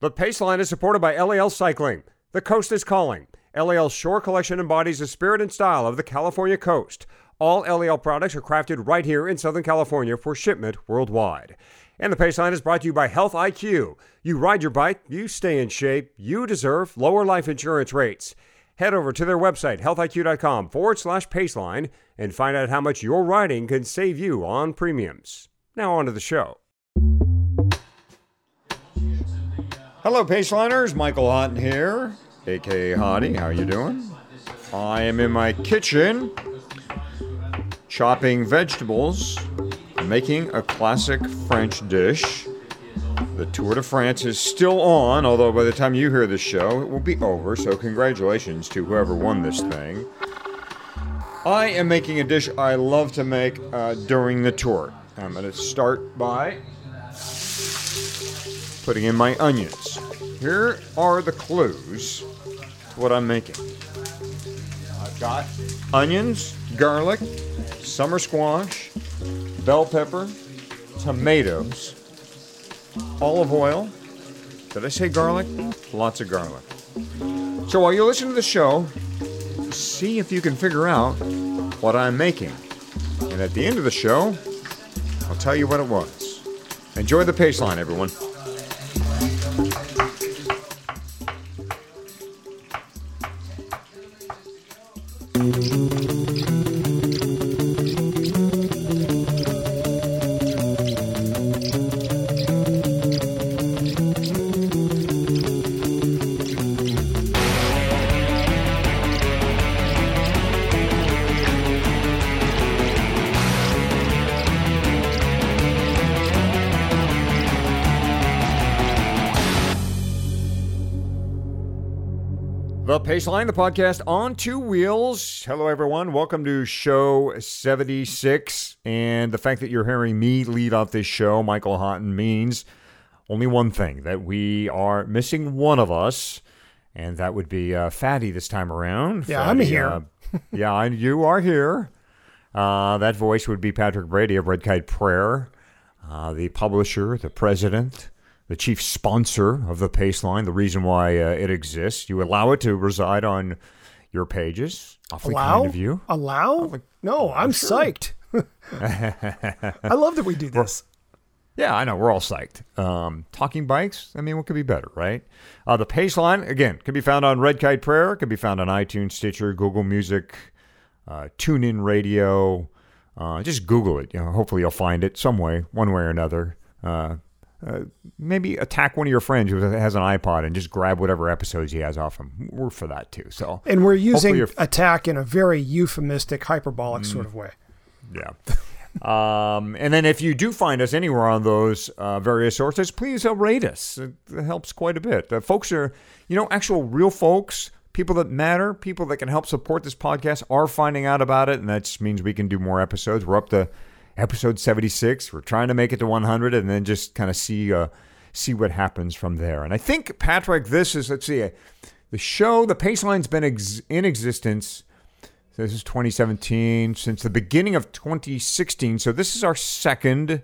The Paceline is supported by LAL Cycling. The coast is calling. LAL's shore collection embodies the spirit and style of the California coast. All LAL products are crafted right here in Southern California for shipment worldwide. And the Paceline is brought to you by Health IQ. You ride your bike, you stay in shape, you deserve lower life insurance rates. Head over to their website, healthiq.com forward slash Paceline, and find out how much your riding can save you on premiums. Now, on to the show. Hello, Paceliners. Michael Hotten here, aka Hottie. How are you doing? I am in my kitchen, chopping vegetables, making a classic French dish. The Tour de France is still on, although by the time you hear this show, it will be over. So congratulations to whoever won this thing. I am making a dish I love to make uh, during the tour. I'm going to start by putting in my onions. Here are the clues to what I'm making. I've got onions, garlic, summer squash, bell pepper, tomatoes, olive oil. Did I say garlic? Lots of garlic. So while you listen to the show, see if you can figure out what I'm making. And at the end of the show, I'll tell you what it was. Enjoy the Paceline, everyone. The Paceline, the podcast on two wheels. Hello, everyone. Welcome to show 76. And the fact that you're hearing me lead off this show, Michael Hotten, means only one thing that we are missing one of us, and that would be uh, Fatty this time around. Yeah, I'm here. uh, yeah, and you are here. Uh, that voice would be Patrick Brady of Red Kite Prayer, uh, the publisher, the president, the chief sponsor of the Pace Line, the reason why uh, it exists. You allow it to reside on your pages. Awfully Allow? kind of you. Allow? no, I'm psyched. I love that we do this. Yeah, I know. We're all psyched. Um, talking bikes, I mean, what could be better, right? Uh, the Paceline, again, can be found on Red Kite Prayer, can be found on iTunes, Stitcher, Google Music, uh, TuneIn Radio. Uh, just Google it. You know, hopefully you'll find it some way, one way or another. Uh, uh, maybe attack one of your friends who has an iPod and just grab whatever episodes he has off him. We're for that too. So And we're using attack in a very euphemistic, hyperbolic sort of way. Yeah. um, and then if you do find us anywhere on those uh, various sources, please uh, rate us. It, it helps quite a bit. Uh, folks are, you know, actual real folks, people that matter, people that can help support this podcast are finding out about it. And that just means we can do more episodes. We're up to episode 76. We're trying to make it to 100 and then just kind of see, uh, see what happens from there. And I think, Patrick, this is, let's see, uh, the show, the Paceline's been ex- in existence this is 2017 since the beginning of 2016. So this is our second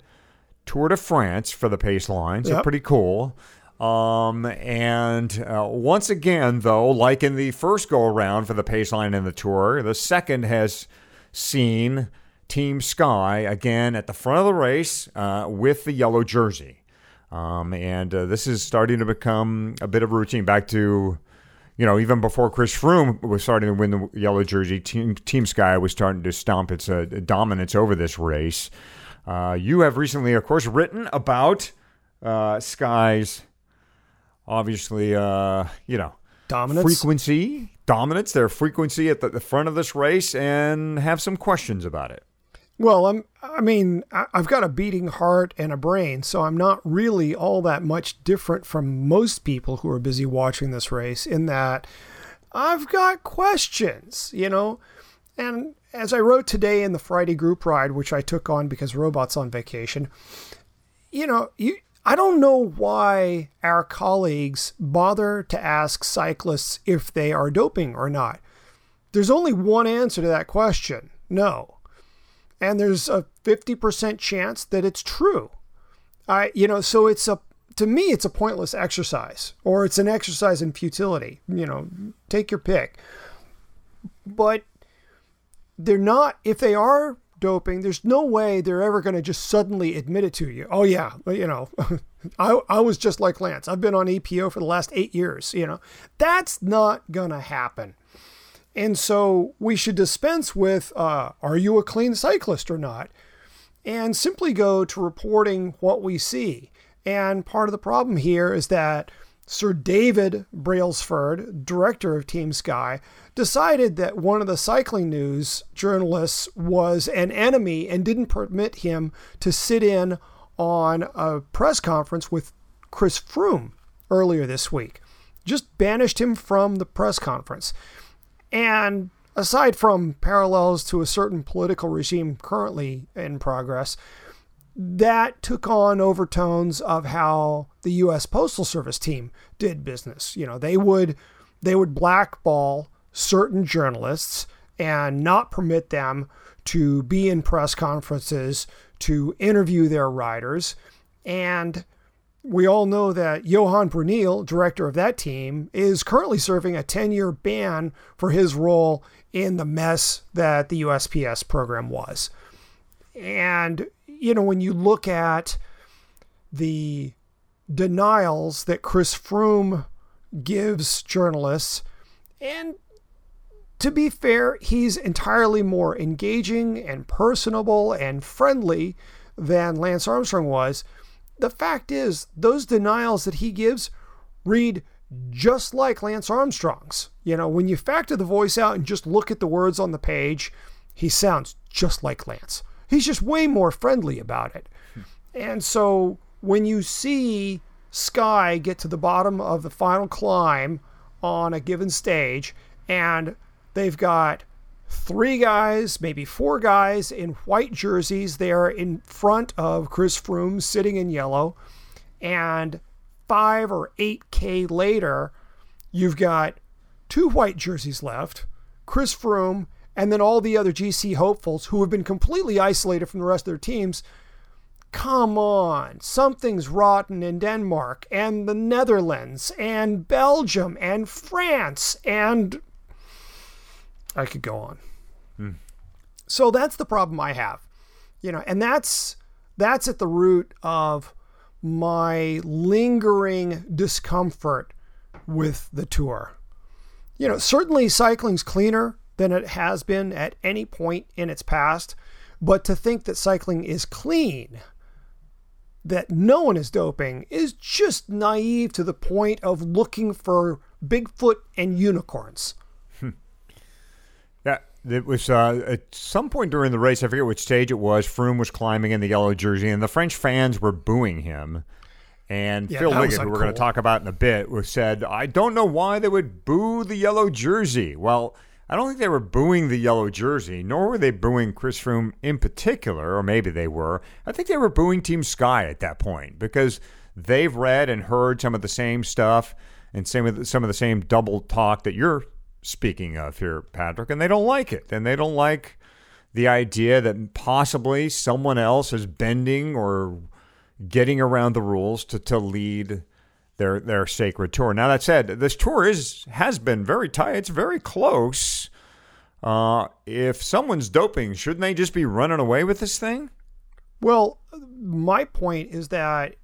Tour de France for the pace line. So Yep. pretty cool. Um, and uh, once again, though, like in the first go around for the pace line and the tour, the second has seen Team Sky again at the front of the race uh, with the yellow jersey. Um, and uh, this is starting to become a bit of a routine back to you know, even before Chris Froome was starting to win the yellow jersey, Team, Team Sky was starting to stomp its uh, dominance over this race. Uh, you have recently, of course, written about uh, Sky's, obviously, uh, you know, Dominance. frequency, dominance, their frequency at the, the front of this race, and have some questions about it. Well, I'm. I mean, I've got a beating heart and a brain, so I'm not really all that much different from most people who are busy watching this race. In that, I've got questions, you know. And as I wrote today in the Friday group ride, which I took on because Robot's on vacation, you know, you. I don't know why our colleagues bother to ask cyclists if they are doping or not. There's only one answer to that question no and there's a 50% chance that it's true. I, you know, so it's a to me, it's a pointless exercise, or it's an exercise in futility. You know, take your pick. But they're not, if they are doping, there's no way they're ever going to just suddenly admit it to you. Oh, yeah, you know, I, I was just like Lance. I've been on EPO for the last eight years. You know, that's not going to happen. And so we should dispense with uh, are you a clean cyclist or not? And simply go to reporting what we see. And part of the problem here is that Sir David Brailsford, director of Team Sky, decided that one of the cycling news journalists was an enemy and didn't permit him to sit in on a press conference with Chris Froome earlier this week. Just banished him from the press conference. And aside from parallels to a certain political regime currently in progress, that took on overtones of how the US Postal Service team did business. You know, they would they would blackball certain journalists and not permit them to be in press conferences to interview their riders and we all know that Johan Bruyneel, director of that team, is currently serving a 10 year ban for his role in the mess that the USPS program was. And you know, when you look at the denials that Chris Froome gives journalists, and to be fair, he's entirely more engaging and personable and friendly than Lance Armstrong was. The fact is, those denials that he gives read just like Lance Armstrong's. You know, when you factor the voice out and just look at the words on the page, he sounds just like Lance. He's just way more friendly about it. And so when you see Sky get to the bottom of the final climb on a given stage, and they've got three guys, maybe four guys in white jerseys there in front of Chris Froome sitting in yellow, and five or eight K later, you've got two white jerseys left, Chris Froome and then all the other GC hopefuls who have been completely isolated from the rest of their teams. Come on, something's rotten in Denmark and the Netherlands and Belgium and France and I could go on. Hmm. So that's the problem I have. You know, and that's that's at the root of my lingering discomfort with the tour. You know, certainly cycling's cleaner than it has been at any point in its past. But to think that cycling is clean, that no one is doping, is just naive to the point of looking for Bigfoot and unicorns. It was uh, at some point during the race. I forget which stage it was. Froome was climbing in the yellow jersey, and the French fans were booing him. And yeah, Phil Liggett, who we're going to talk about in a bit, was said, "I don't know why they would boo the yellow jersey." Well, I don't think they were booing the yellow jersey, nor were they booing Chris Froome in particular, or maybe they were. I think they were booing Team Sky at that point because they've read and heard some of the same stuff and same with some of the same double talk that you're speaking of here, Patrick, and they don't like it. And they don't like the idea that possibly someone else is bending or getting around the rules to, to lead their their sacred tour. Now that said, this tour is has been very tight. It's very close. Uh, if someone's doping, shouldn't they just be running away with this thing? Well, my point is that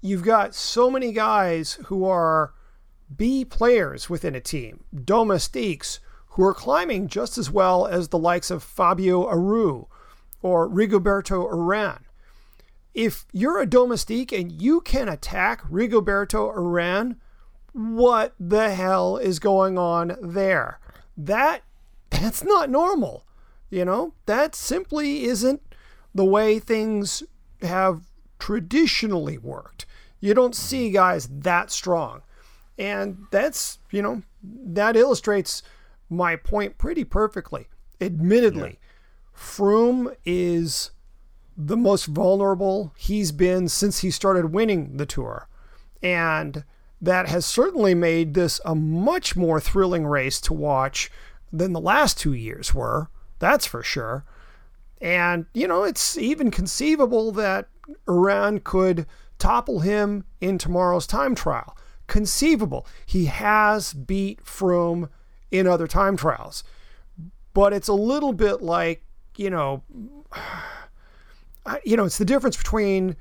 you've got so many guys who are B players within a team, domestiques, who are climbing just as well as the likes of Fabio Aru or Rigoberto Uran if you're a domestique and you can attack Rigoberto Uran, what the hell is going on there? That that's not normal. You know, that simply isn't the way things have traditionally worked. You don't see guys that strong. And that's, you know, that illustrates my point pretty perfectly. Admittedly, yeah. Froome is the most vulnerable he's been since he started winning the tour. And that has certainly made this a much more thrilling race to watch than the last two years were. That's for sure. And, you know, it's even conceivable that Uran could topple him in tomorrow's time trial. Conceivable. He has beat Froome in other time trials. But it's a little bit like, you know, you know, it's the difference between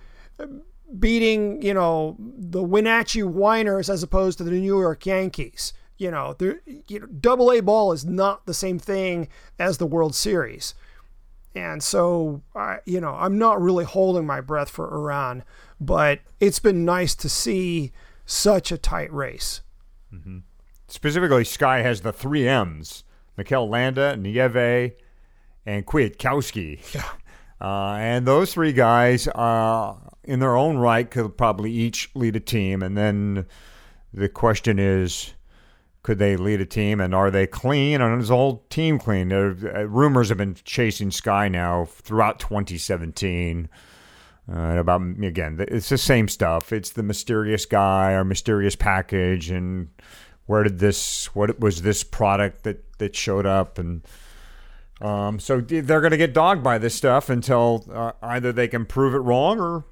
beating, you know, the Wenatchee Whiners as opposed to the New York Yankees. You know, the you know, double A ball is not the same thing as the World Series. And so, I, you know, I'm not really holding my breath for Uran, but it's been nice to see such a tight race. Mm-hmm. Specifically, Sky has the three M's Mikel Landa, Nieve, and Kwiatkowski. Yeah. Uh, and those three guys, uh, in their own right, could probably each lead a team. And then the question is, could they lead a team and are they clean and is the whole team clean uh, rumors have been chasing sky now throughout 2017 uh, about again it's the same stuff it's the mysterious guy or mysterious package and where did this what was this product that that showed up and um, so they're going to get dogged by this stuff until uh, either they can prove it wrong or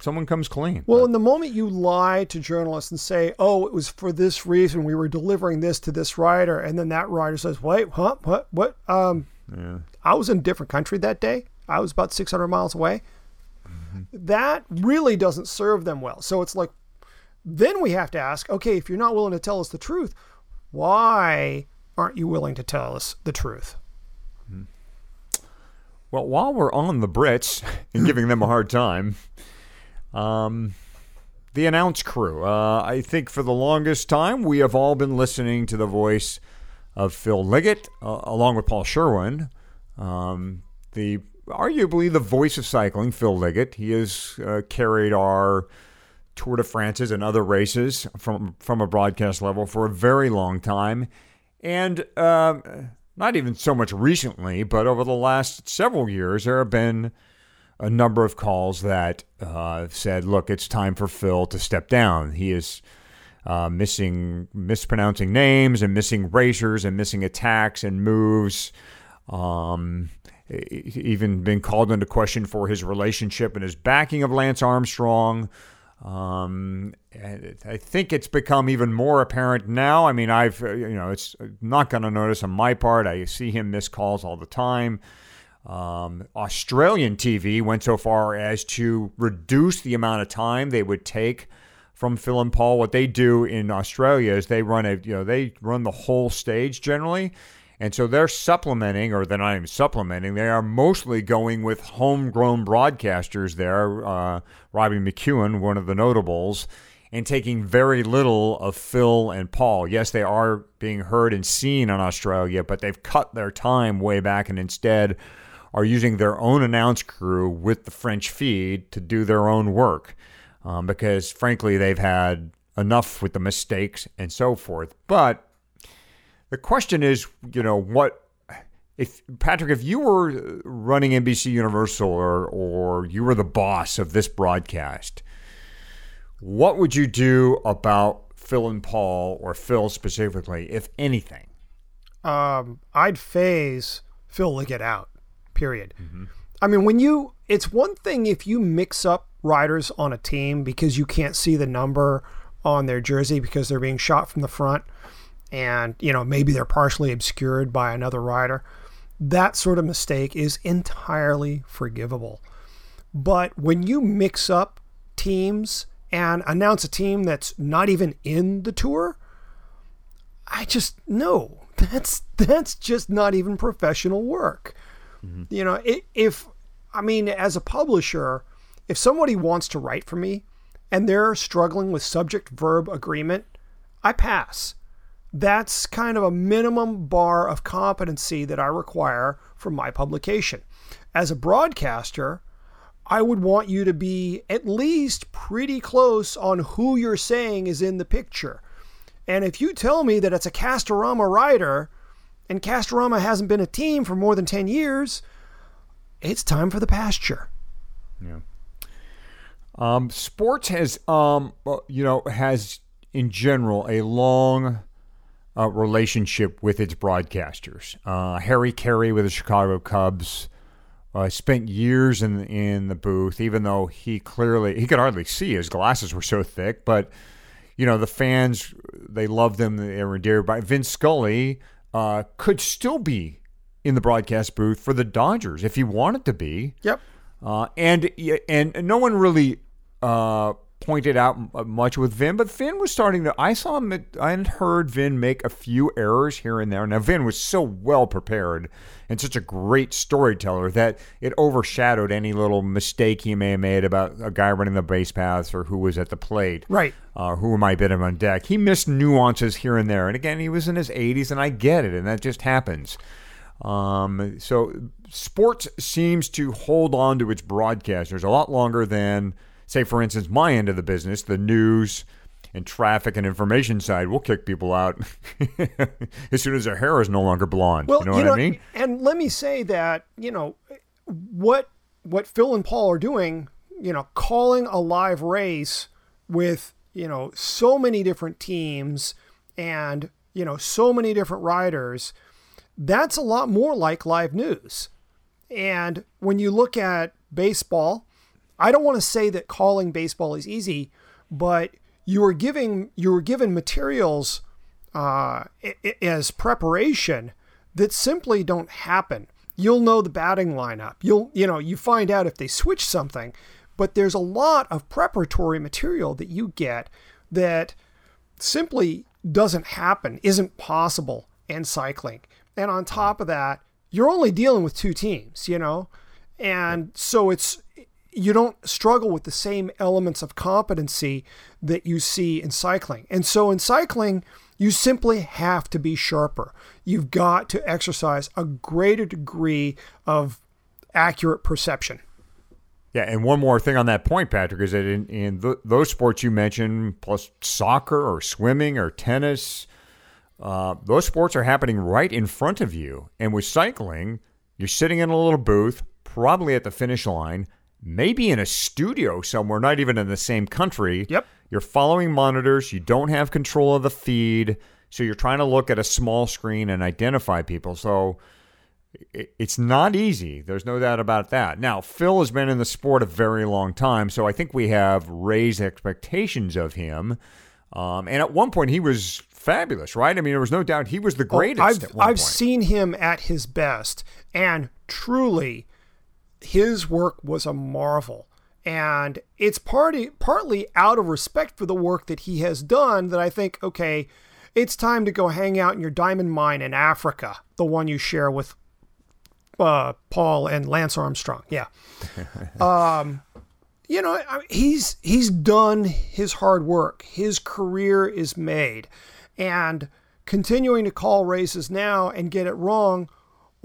someone comes clean. Well, in the moment you lie to journalists and say, "Oh, it was for this reason we were delivering this to this writer," and then that writer says, "Wait, huh? What? What? Um, yeah. I was in a different country that day. I was about 600 miles away." That really doesn't serve them well. So it's like, then we have to ask, okay, if you're not willing to tell us the truth, why aren't you willing to tell us the truth? Well, while we're on the Brits and giving them a hard time, um, the announce crew. Uh, I think for the longest time, we have all been listening to the voice of Phil Liggett, uh, along with Paul Sherwin. Um, the arguably the voice of cycling, Phil Liggett. He has uh, carried our Tour de France's and other races from from a broadcast level for a very long time, and uh, not even so much recently, but over the last several years, there have been a number of calls that uh, said, "Look, it's time for Phil to step down. He is uh, missing, mispronouncing names, and missing racers, and missing attacks and moves." Um, even been called into question for his relationship and his backing of Lance Armstrong. Um, I think it's become even more apparent now. I mean, I've you know, it's not going to notice on my part. I see him miss calls all the time. Um, Australian TV went so far as to reduce the amount of time they would take from Phil and Paul. What they do in Australia is they run a you know they run the whole stage generally, and so they're supplementing, or they're not even supplementing. They are mostly going with homegrown broadcasters there. Uh, Robbie McEwen, one of the notables. And taking very little of Phil and Paul. Yes, they are being heard and seen in Australia, but they've cut their time way back and instead are using their own announce crew with the French feed to do their own work um, because, frankly, they've had enough with the mistakes and so forth. But the question is, you know, what if Patrick, if you were running NBC Universal or or you were the boss of this broadcast, what would you do about Phil and Paul or Phil specifically, if anything? Um, I'd phase Phil Liggett out period. Mm-hmm. I mean, when you, it's one thing if you mix up riders on a team because you can't see the number on their jersey because they're being shot from the front and, you know, maybe they're partially obscured by another rider. That sort of mistake is entirely forgivable. But when you mix up teams and announce a team that's not even in the tour, I just no. That's that's just not even professional work. Mm-hmm. You know, if I mean, as a publisher, if somebody wants to write for me and they're struggling with subject verb agreement, I pass. That's kind of a minimum bar of competency that I require from my publication. As a broadcaster, I would want you to be at least pretty close on who you're saying is in the picture. And if you tell me that it's a Castorama rider and Castorama hasn't been a team for more than 10 years, it's time for the pasture. Yeah. Um, sports has, um, you know, has in general a long uh, relationship with its broadcasters. Uh, Harry Caray with the Chicago Cubs uh, spent years in in the booth, even though he clearly he could hardly see. His glasses were so thick, but you know the fans they loved him. They were endeared by Vin Scully. Uh, could still be in the broadcast booth for the Dodgers if he wanted to be. Yep. Uh, and and no one really uh, pointed out uh, much with Vin, but Vin was starting to. I saw him. I had heard Vin make a few errors here and there. Now Vin was so well prepared and such a great storyteller that it overshadowed any little mistake he may have made about a guy running the base paths or who was at the plate, right? Uh, who might have been on deck. He missed nuances here and there, and again, he was in his 80s, and I get it, and that just happens. Um, so sports seems to hold on to its broadcasters a lot longer than, say, for instance, my end of the business, the news and traffic and information side. We'll kick people out as soon as their hair is no longer blonde. Well, you know you what know, I mean? And let me say that you know what what Phil and Paul are doing. You know, calling a live race with you know so many different teams and you know so many different riders that's a lot more like live news. And when you look at baseball, I don't want to say that calling baseball is easy, but you are giving you are given materials uh, as preparation that simply don't happen. You'll know the batting lineup. You'll you know you find out if they switch something, but there's a lot of preparatory material that you get that simply doesn't happen, isn't possible in cycling. And on top of that, you're only dealing with two teams, you know? And so it's you don't struggle with the same elements of competency that you see in cycling. And so in cycling, you simply have to be sharper. You've got to exercise a greater degree of accurate perception. Yeah, and one more thing on that point, Patrick, is that in, in the, those sports you mentioned, plus soccer or swimming or tennis, uh, those sports are happening right in front of you. And with cycling, you're sitting in a little booth, probably at the finish line, maybe in a studio somewhere, not even in the same country. Yep. You're following monitors, you don't have control of the feed. So you're trying to look at a small screen and identify people. So it's not easy. There's no doubt about that. Now, Phil has been in the sport a very long time, so I think we have raised expectations of him. Um, and at one point, he was fabulous, right? I mean, there was no doubt he was the greatest. Oh, I've, I've seen him at his best, and truly, his work was a marvel. And it's partly partly out of respect for the work that he has done that I think, okay, it's time to go hang out in your diamond mine in Africa, the one you share with uh, Paul and Lance Armstrong. Yeah. um, you know, he's he's done his hard work. His career is made. And continuing to call races now and get it wrong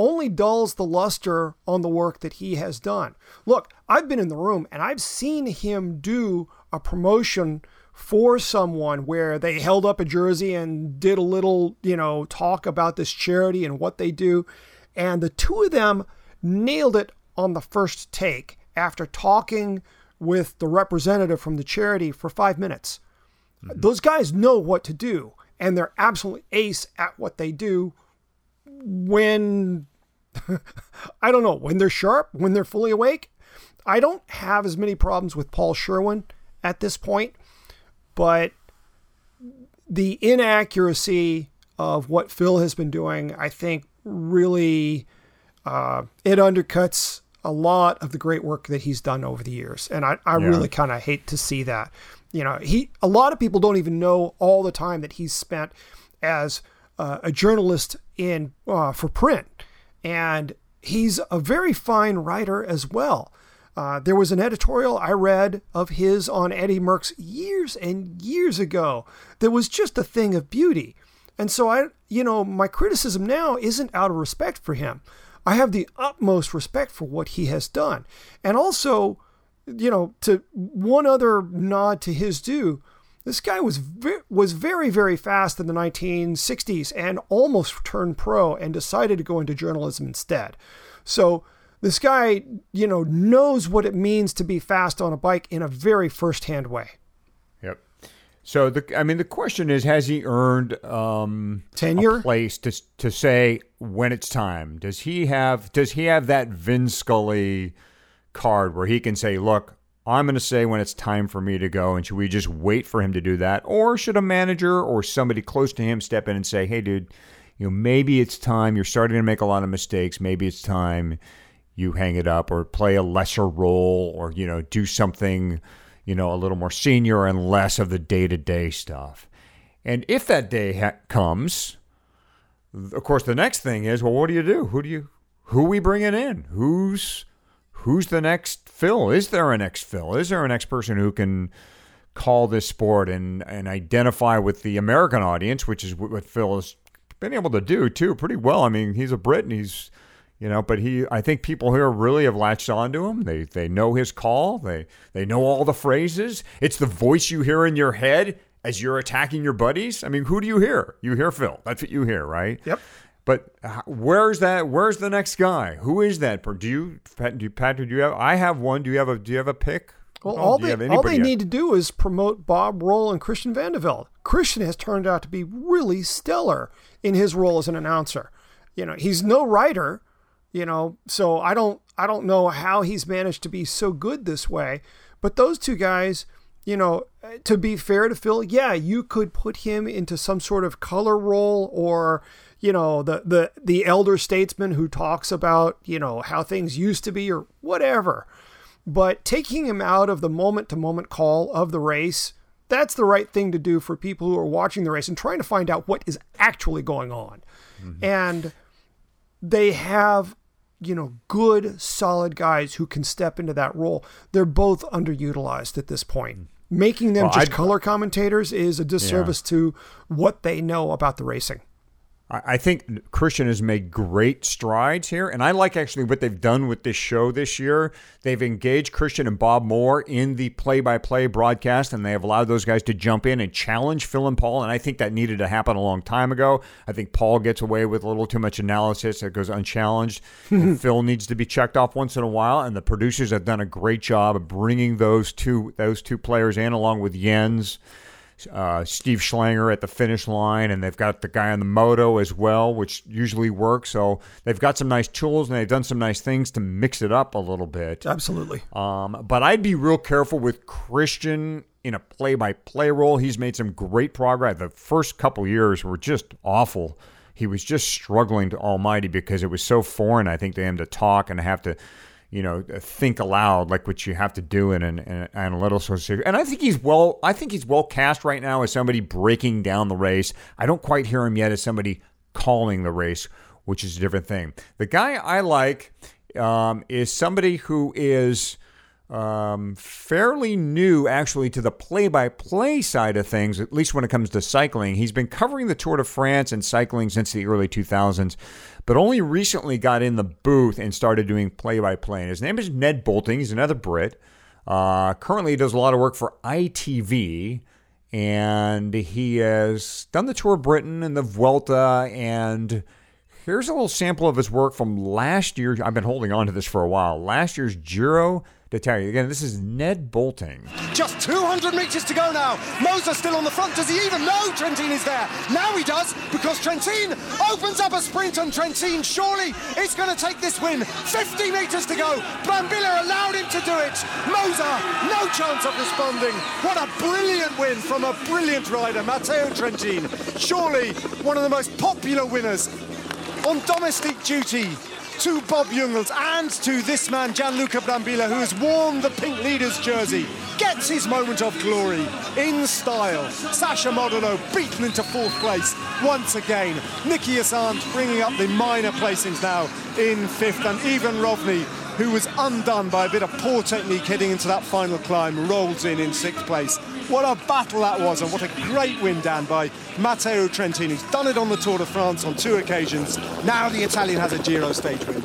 only dulls the luster on the work that he has done. Look, I've been in the room and I've seen him do a promotion for someone where they held up a jersey and did a little, you know, talk about this charity and what they do. And the two of them nailed it on the first take after talking with the representative from the charity for five minutes. Mm-hmm. Those guys know what to do and they're absolutely ace at what they do when I don't know, when they're sharp, when they're fully awake. I don't have as many problems with Paul Sherwin at this point, but the inaccuracy of what Phil has been doing, I think, really uh, it undercuts a lot of the great work that he's done over the years, and I, I yeah. really kind of hate to see that you know, he a lot of people don't even know all the time that he's spent as uh, a journalist in uh, for print, and he's a very fine writer as well. Uh, there was an editorial I read of his on Eddie Merckx years and years ago that was just a thing of beauty. And so I, you know, my criticism now isn't out of respect for him. I have the utmost respect for what he has done. And also, you know, to one other nod to his due, this guy was ve- was very very fast in the 1960s and almost turned pro and decided to go into journalism instead. So this guy, you know, knows what it means to be fast on a bike in a very first-hand way. Yep. So the, I mean, the question is, has he earned um, Tenure? a place to to say when it's time? Does he have Does he have that Vin Scully card where he can say, "Look, I'm going to say when it's time for me to go," and should we just wait for him to do that, or should a manager or somebody close to him step in and say, "Hey, dude, you know, maybe it's time. You're starting to make a lot of mistakes. Maybe it's time you hang it up, or play a lesser role, or you know, do something." you know, a little more senior and less of the day to day stuff. And if that day ha- comes, of course, the next thing is, well, what do you do? Who do you, who we bringing in? Who's, who's the next Phil? Is there a next Phil? Is there a next person who can call this sport and and identify with the American audience, which is what Phil has been able to do too, pretty well. I mean, he's a Brit and he's you know, but he, I think people here really have latched onto him. They they know his call. They they know all the phrases. It's the voice you hear in your head as you're attacking your buddies. I mean, who do you hear? You hear Phil. That's what you hear, right? Yep. But where's that? Where's the next guy? Who is that? Do you, Do you, Patrick? Do you have? I have one. Do you have a? Do you have a pick? Well, oh, all they, all they need to do is promote Bob Roll and Christian Vande Velde. Christian has turned out to be really stellar in his role as an announcer. You know, he's no writer, you know so i don't i don't know how he's managed to be so good this way but those two guys you know to be fair to phil yeah you could put him into some sort of color role or you know the the the elder statesman who talks about you know how things used to be or whatever but taking him out of the moment to moment call of the race that's the right thing to do for people who are watching the race and trying to find out what is actually going on mm-hmm. and they have you know, good, solid guys who can step into that role. They're both underutilized at this point. Making them well, just I'd, color commentators is a disservice yeah. to what they know about the racing. I think Christian has made great strides here, and I like actually what they've done with this show this year. They've engaged Christian and Bob Moore in the play-by-play broadcast, and they have allowed those guys to jump in and challenge Phil and Paul. And I think that needed to happen a long time ago. I think Paul gets away with a little too much analysis that goes unchallenged. Phil needs to be checked off once in a while, and the producers have done a great job of bringing those two those two players in, along with Jens uh, Steve Schlanger at the finish line, and they've got the guy on the moto as well, which usually works. So they've got some nice tools and they've done some nice things to mix it up a little bit. Absolutely. Um, but I'd be real careful with Christian in a play-by-play role. He's made some great progress. The first couple years were just awful. He was just struggling to almighty because it was so foreign, I think, to him to talk and have to you know, think aloud like what you have to do in an, an analytical situation. And I think he's well. I think he's well cast right now as somebody breaking down the race. I don't quite hear him yet as somebody calling the race, which is a different thing. The guy I like um, is somebody who is um, fairly new actually to the play by play side of things, at least when it comes to cycling. He's been covering the Tour de France and cycling since the early 2000s, but only recently got in the booth and started doing play by play. His name is Ned Boulting. He's another Brit. Uh, currently, he does a lot of work for ITV, and he has done the Tour of Britain and the Vuelta and. Here's a little sample of his work from last year. I've been holding on to this for a while. Last year's Giro to you. Again, this is Ned Boulting. Just 200 metres to go now. Moser still on the front. Does he even know Trentin is there? Now he does because Trentin opens up a sprint and Trentin surely is going to take this win. 50 metres to go. Brambilla allowed him to do it. Moser, no chance of responding. What a brilliant win from a brilliant rider, Matteo Trentin. Surely one of the most popular winners on domestic duty to Bob Jungels and to this man, Gianluca Brambilla, who has worn the pink leader's jersey, gets his moment of glory in style. Sasha Modolo beaten into fourth place once again. Nicky Hazard bringing up the minor placings now in fifth, and even Rovny who was undone by a bit of poor technique heading into that final climb, rolls in in sixth place. What a battle that was, and what a great win, Dan, by Matteo Trentin, who's done it on the Tour de France on two occasions. Now the Italian has a Giro stage win.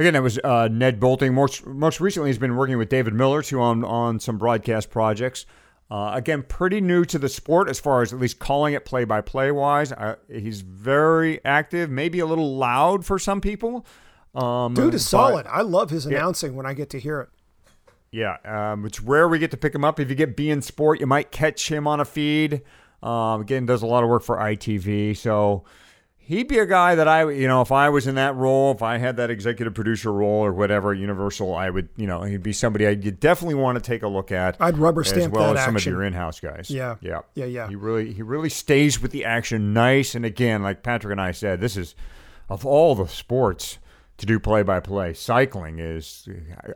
Again, that was uh, Ned Boulting. Most, most recently, he's been working with David Millar too on, on some broadcast projects. Uh, again, pretty new to the sport as far as at least calling it play by play wise. Uh, he's very active, maybe a little loud for some people. Um, Dude is but, solid. I love his announcing yeah. when I get to hear it. Yeah, um, it's rare we get to pick him up. If you get B in Sport, you might catch him on a feed. Um, again, does a lot of work for ITV. So he'd be a guy that I, you know, if I was in that role, if I had that executive producer role or whatever, Universal, I would, you know, he'd be somebody I would definitely want to take a look at. I'd rubber as stamp well that as some action. of your in-house guys. Yeah. yeah, Yeah, yeah. He really, he really stays with the action, nice. And again, like Patrick and I said, this is of all the sports to do play-by-play, cycling is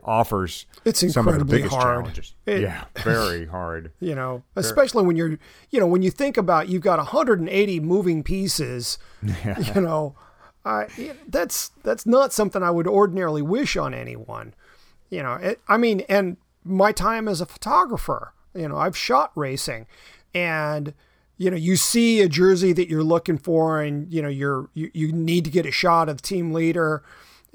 offers It's some of the incredibly hard. challenges. It- yeah, very hard. you know especially when you're you know when you think about you've got 180 moving pieces Yeah. you know I that's that's not something I would ordinarily wish on anyone you know it, I mean and my time as a photographer you know I've shot racing and you know you see a jersey that you're looking for and you know you're you, you need to get a shot of the team leader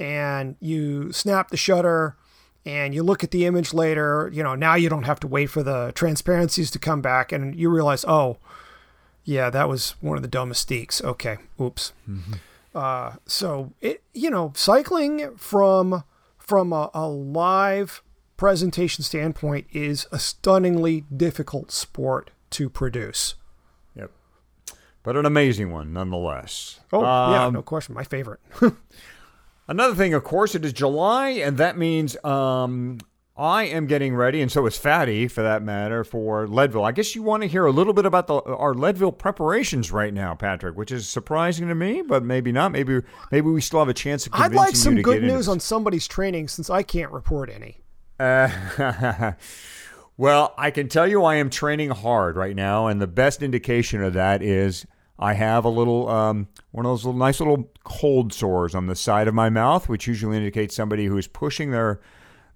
and you snap the shutter and you look at the image later, you know, now you don't have to wait for the transparencies to come back and you realize, oh, yeah, that was one of the dumbest mistakes. Okay, oops. Uh, so it, you know, cycling from from a, a live presentation standpoint is a stunningly difficult sport to produce. Yep. But an amazing one nonetheless. Oh yeah, Um, no question, my favorite. Another thing, of course, it is July, and that means um, I am getting ready, and so is Fatty, for that matter, for Leadville. I guess you want to hear a little bit about the our Leadville preparations right now, Patrick, which is surprising to me, but maybe not. Maybe maybe we still have a chance of convincing I'd like some good into news on somebody's training since I can't report any. Uh, well, I can tell you I am training hard right now, and the best indication of that is I have a little um, one of those little nice little cold sores on the side of my mouth, which usually indicates somebody who is pushing their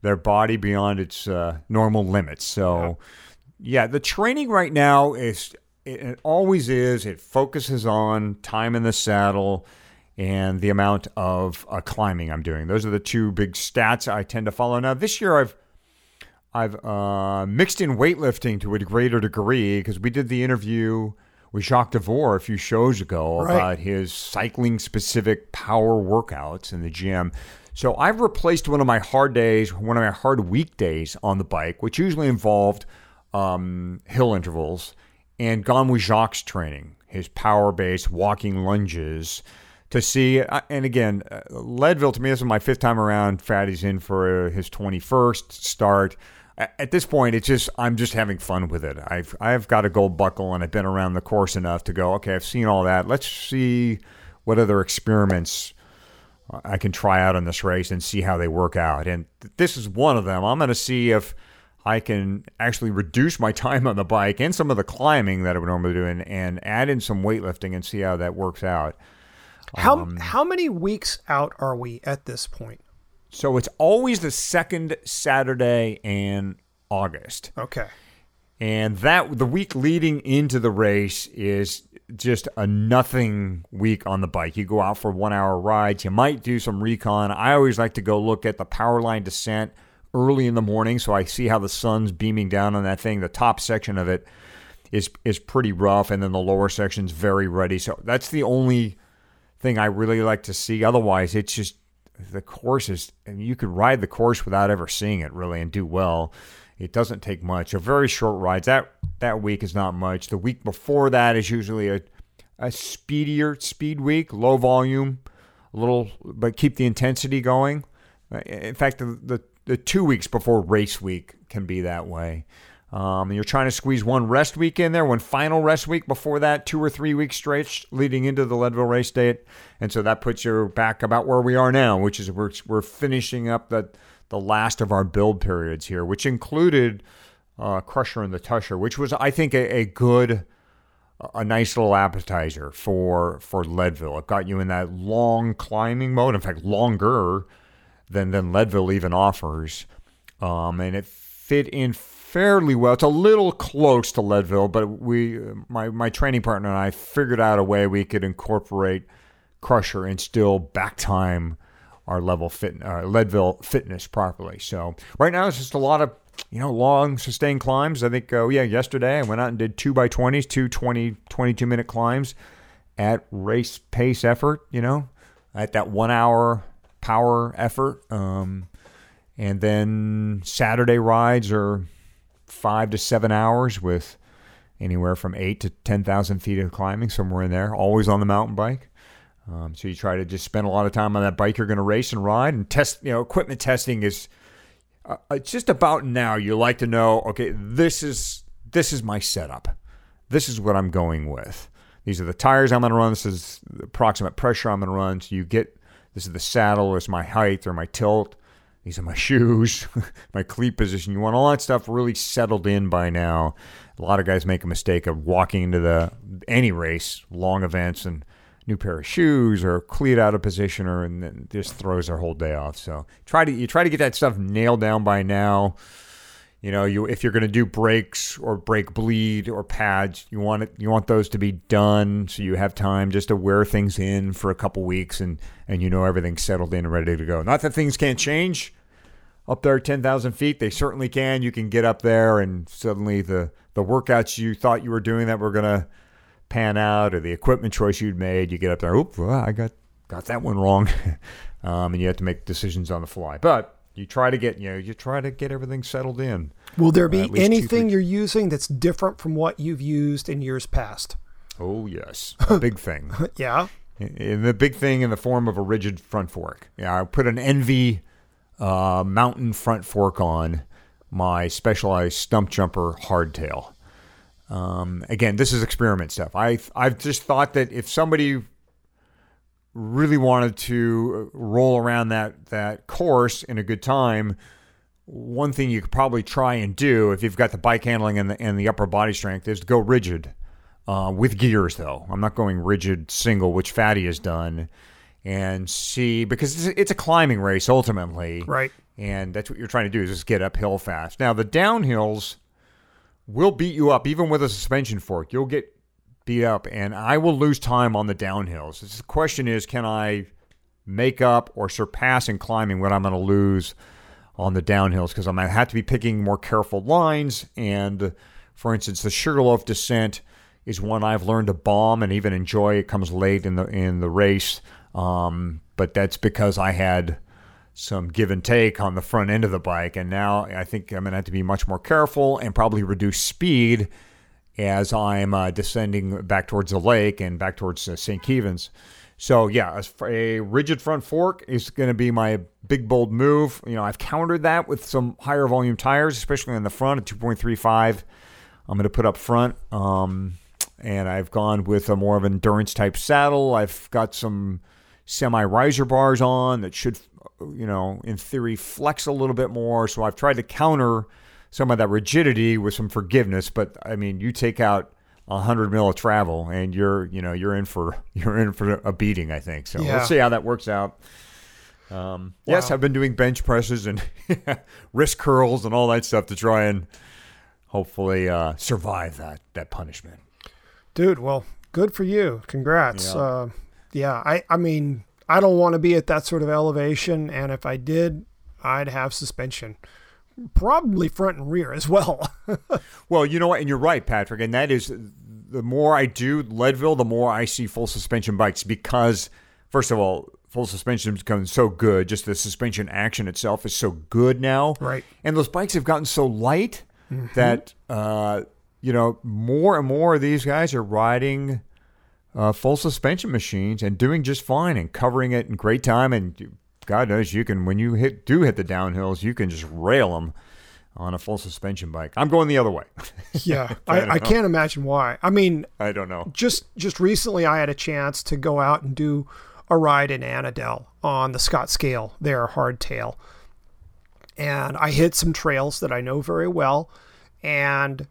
their body beyond its uh, normal limits. So, yeah, the training right now is it, it always is. It focuses on time in the saddle and the amount of uh, climbing I'm doing. Those are the two big stats I tend to follow. Now, this year I've I've uh, mixed in weightlifting to a greater degree because we did the interview with Jacques Devore a few shows ago Right. about his cycling specific power workouts in the gym. So I've replaced one of my hard days, one of my hard weekdays on the bike, which usually involved um, hill intervals, and gone with Jacques' training, his power based walking lunges to see. uh, And again, uh, Leadville to me, this is my fifth time around. Fatty's in for his 21st start. At this point, it's just I'm just having fun with it. I've I've got a gold buckle and I've been around the course enough to go. Okay, I've seen all that. Let's see what other experiments I can try out on this race and see how they work out. And th- this is one of them. I'm going to see if I can actually reduce my time on the bike and some of the climbing that I would normally do and, and add in some weightlifting and see how that works out. How Um, how many weeks out are we at this point? So it's always the second Saturday in August. Okay. And that the week leading into the race is just a nothing week on the bike. You go out for one hour rides. You might do some recon. I always like to go look at the power line descent early in the morning so I see how the sun's beaming down on that thing. The top section of it is is pretty rough, and then the lower section's very ruddy. So that's the only thing I really like to see. Otherwise, it's just the course is, and you could ride the course without ever seeing it really and do well. It doesn't take much. A very short rides. That that week is not much. The week before that is usually a a speedier speed week, low volume, a little, but keep the intensity going. Uh, In fact, the the, the two weeks before race week can be that way. Um, you're trying to squeeze one rest week in there, one final rest week before that, two or three weeks straight leading into the Leadville race date, and so that puts you back about where we are now, which is we're we're finishing up the the last of our build periods here, which included uh, Crusher and the Tushar, which was I think a, a good a nice little appetizer for for Leadville. It got you in that long climbing mode. In fact, longer than than Leadville even offers, um, and it fit in fairly well. It's a little close to Leadville, but we my my training partner and I figured out a way we could incorporate Crusher and still back time our level fit uh, Leadville fitness properly. So right now it's just a lot of you know long sustained climbs. I think uh, yeah yesterday I went out and did two by twenties, two 20, 22 minute climbs at race pace effort. You know at that one hour power effort. Um, And then Saturday rides are five to seven hours with anywhere from eight to 10,000 feet of climbing, somewhere in there, always on the mountain bike. Um, so you try to just spend a lot of time on that bike you're going to race and ride and test. You know, equipment testing is uh, it's just about now. You like to know, okay, this is this is my setup. This is what I'm going with. These are the tires I'm going to run. This is the approximate pressure I'm going to run. So you get this is the saddle, is my height or my tilt. These are my shoes, my cleat position. You want all that stuff really settled in by now. A lot of guys make a mistake of walking into the any race, long events, and new pair of shoes or cleat out of position or and then just throws their whole day off. So try to you try to get that stuff nailed down by now. You know, you if you're going to do brakes or brake bleed or pads, you want it you want those to be done so you have time just to wear things in for a couple weeks and and you know everything's settled in and ready to go. Not that things can't change. Up there, ten thousand feet, they certainly can. You can get up there, and suddenly the the workouts you thought you were doing that were gonna pan out or the equipment choice you'd made, you get up there, oop, well, I got got that one wrong, um, and you have to make decisions on the fly. But you try to get you know you try to get everything settled in. Will there be anything you you're using that's different from what you've used in years past? Oh yes, a big thing. yeah, and the big thing in the form of a rigid front fork. Yeah, I put an ENVE uh, mountain front fork on my specialized Stumpjumper hardtail. Um, again, this is experiment stuff. I I've just thought that if somebody really wanted to roll around that that course in a good time, one thing you could probably try and do if you've got the bike handling and the and the upper body strength is to go rigid uh, with gears. Though I'm not going rigid single, which Fatty has done, and see because it's, it's a climbing race ultimately, right? And that's what you're trying to do is just get uphill fast. Now the downhills will beat you up even with a suspension fork. You'll get beat up, and I will lose time on the downhills. The question is, can I make up or surpass in climbing what I'm going to lose on the downhills? Because I'm going to have to be picking more careful lines. And for instance, the Sugarloaf descent is one I've learned to bomb and even enjoy. It comes late in the in the race, um, but that's because I had some give and take on the front end of the bike. And now I think I'm going to have to be much more careful and probably reduce speed as I'm uh, descending back towards the lake and back towards uh, St. Kevin's. So yeah, a rigid front fork is going to be my big bold move. You know, I've countered that with some higher volume tires, especially on the front at 2.35. I'm going to put up front, um, and I've gone with a more of an endurance type saddle. I've got some semi riser bars on that should you know, in theory, flex a little bit more. So I've tried to counter some of that rigidity with some forgiveness. But I mean, you take out a hundred mil of travel, and you're, you know, you're in for you're in for a beating. I think so. Yeah. Let's see how that works out. Um, wow. Yes, I've been doing bench presses and wrist curls and all that stuff to try and hopefully uh, survive that that punishment. Dude, well, good for you. Congrats. Yeah, uh, yeah I I mean I don't want to be at that sort of elevation, and if I did, I'd have suspension. Probably front and rear as well. well, you know what? And you're right, Patrick. And that is the more I do Leadville, the more I see full suspension bikes because, first of all, full suspension has become so good. Just the suspension action itself is so good now. Right. And those bikes have gotten so light mm-hmm. that, uh, you know, more and more of these guys are riding uh, full suspension machines and doing just fine and covering it in great time. And God knows you can when you hit do hit the downhills, you can just rail them on a full suspension bike. I'm going the other way. yeah, I, I, I can't imagine why. I mean, I don't know. Just just recently, I had a chance to go out and do a ride in Annadel on the Scott scale, their hardtail, and I hit some trails that I know very well, and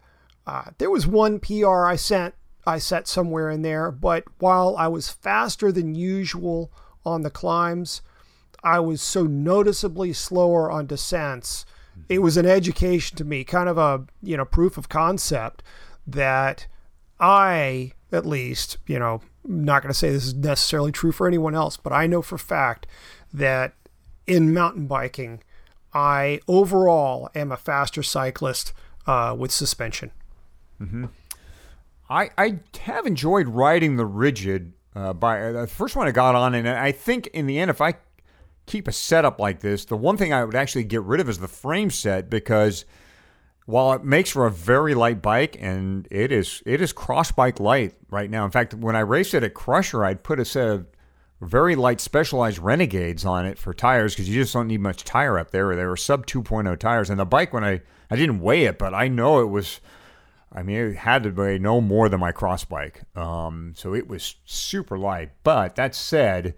uh, there was one PR I sent I set somewhere in there. But while I was faster than usual on the climbs, I was so noticeably slower on descents. It was an education to me, kind of a you know proof of concept that I, at least, you know, I'm not going to say this is necessarily true for anyone else, but I know for fact that in mountain biking, I overall am a faster cyclist uh, with suspension. Mm-hmm. I, I have enjoyed riding the rigid. Uh, by uh, the first one I got on, and I think in the end, if I keep a setup like this, the one thing I would actually get rid of is the frame set because while it makes for a very light bike and it is it is cross bike light right now. In fact, when I raced it at Crusher, I'd put a set of very light specialized Renegades on it for tires because you just don't need much tire up there. They were sub 2.0 tires, and the bike when I I didn't weigh it, but I know it was. I mean, it had to weigh no more than my cross bike. Um, so it was super light. But that said,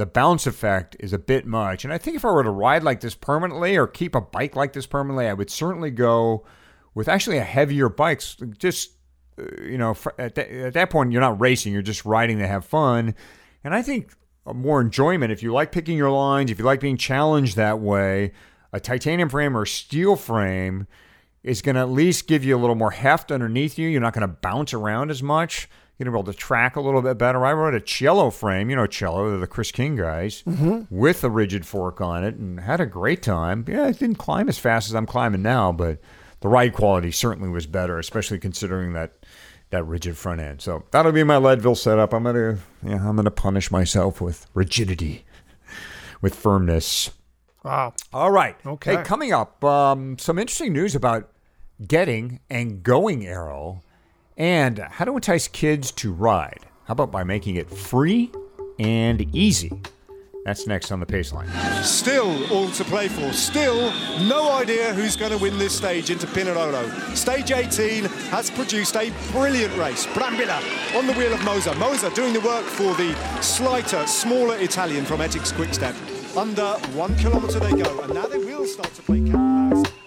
the bounce effect is a bit much. And I think if I were to ride like this permanently or keep a bike like this permanently, I would certainly go with actually a heavier bike. Just, uh, you know, at, at that point, you're not racing, you're just riding to have fun. And I think more enjoyment, if you like picking your lines, if you like being challenged that way, a titanium frame or steel frame is going to at least give you a little more heft underneath you. You're not going to bounce around as much. Going to be able to track a little bit better. I rode a Cielo frame, you know, Cielo, the Chris King guys, mm-hmm. with a rigid fork on it and had a great time. Yeah, I didn't climb as fast as I'm climbing now, but the ride quality certainly was better, especially considering that that rigid front end. So that'll be my Leadville setup. I'm gonna yeah, I'm gonna punish myself with rigidity, with firmness. Wow. All right. Okay. Hey, coming up, um, some interesting news about getting and going aero, and how to entice kids to ride. How about by making it free and easy? That's next on the Paceline. Still all to play for. Still no idea who's going to win this stage into Pinerolo. Stage 18 has produced a brilliant race. Brambilla on the wheel of Moser. Moser doing the work for the slighter, smaller Italian from Etixx Quickstep. Under one kilometre they go, and now they will start to play cat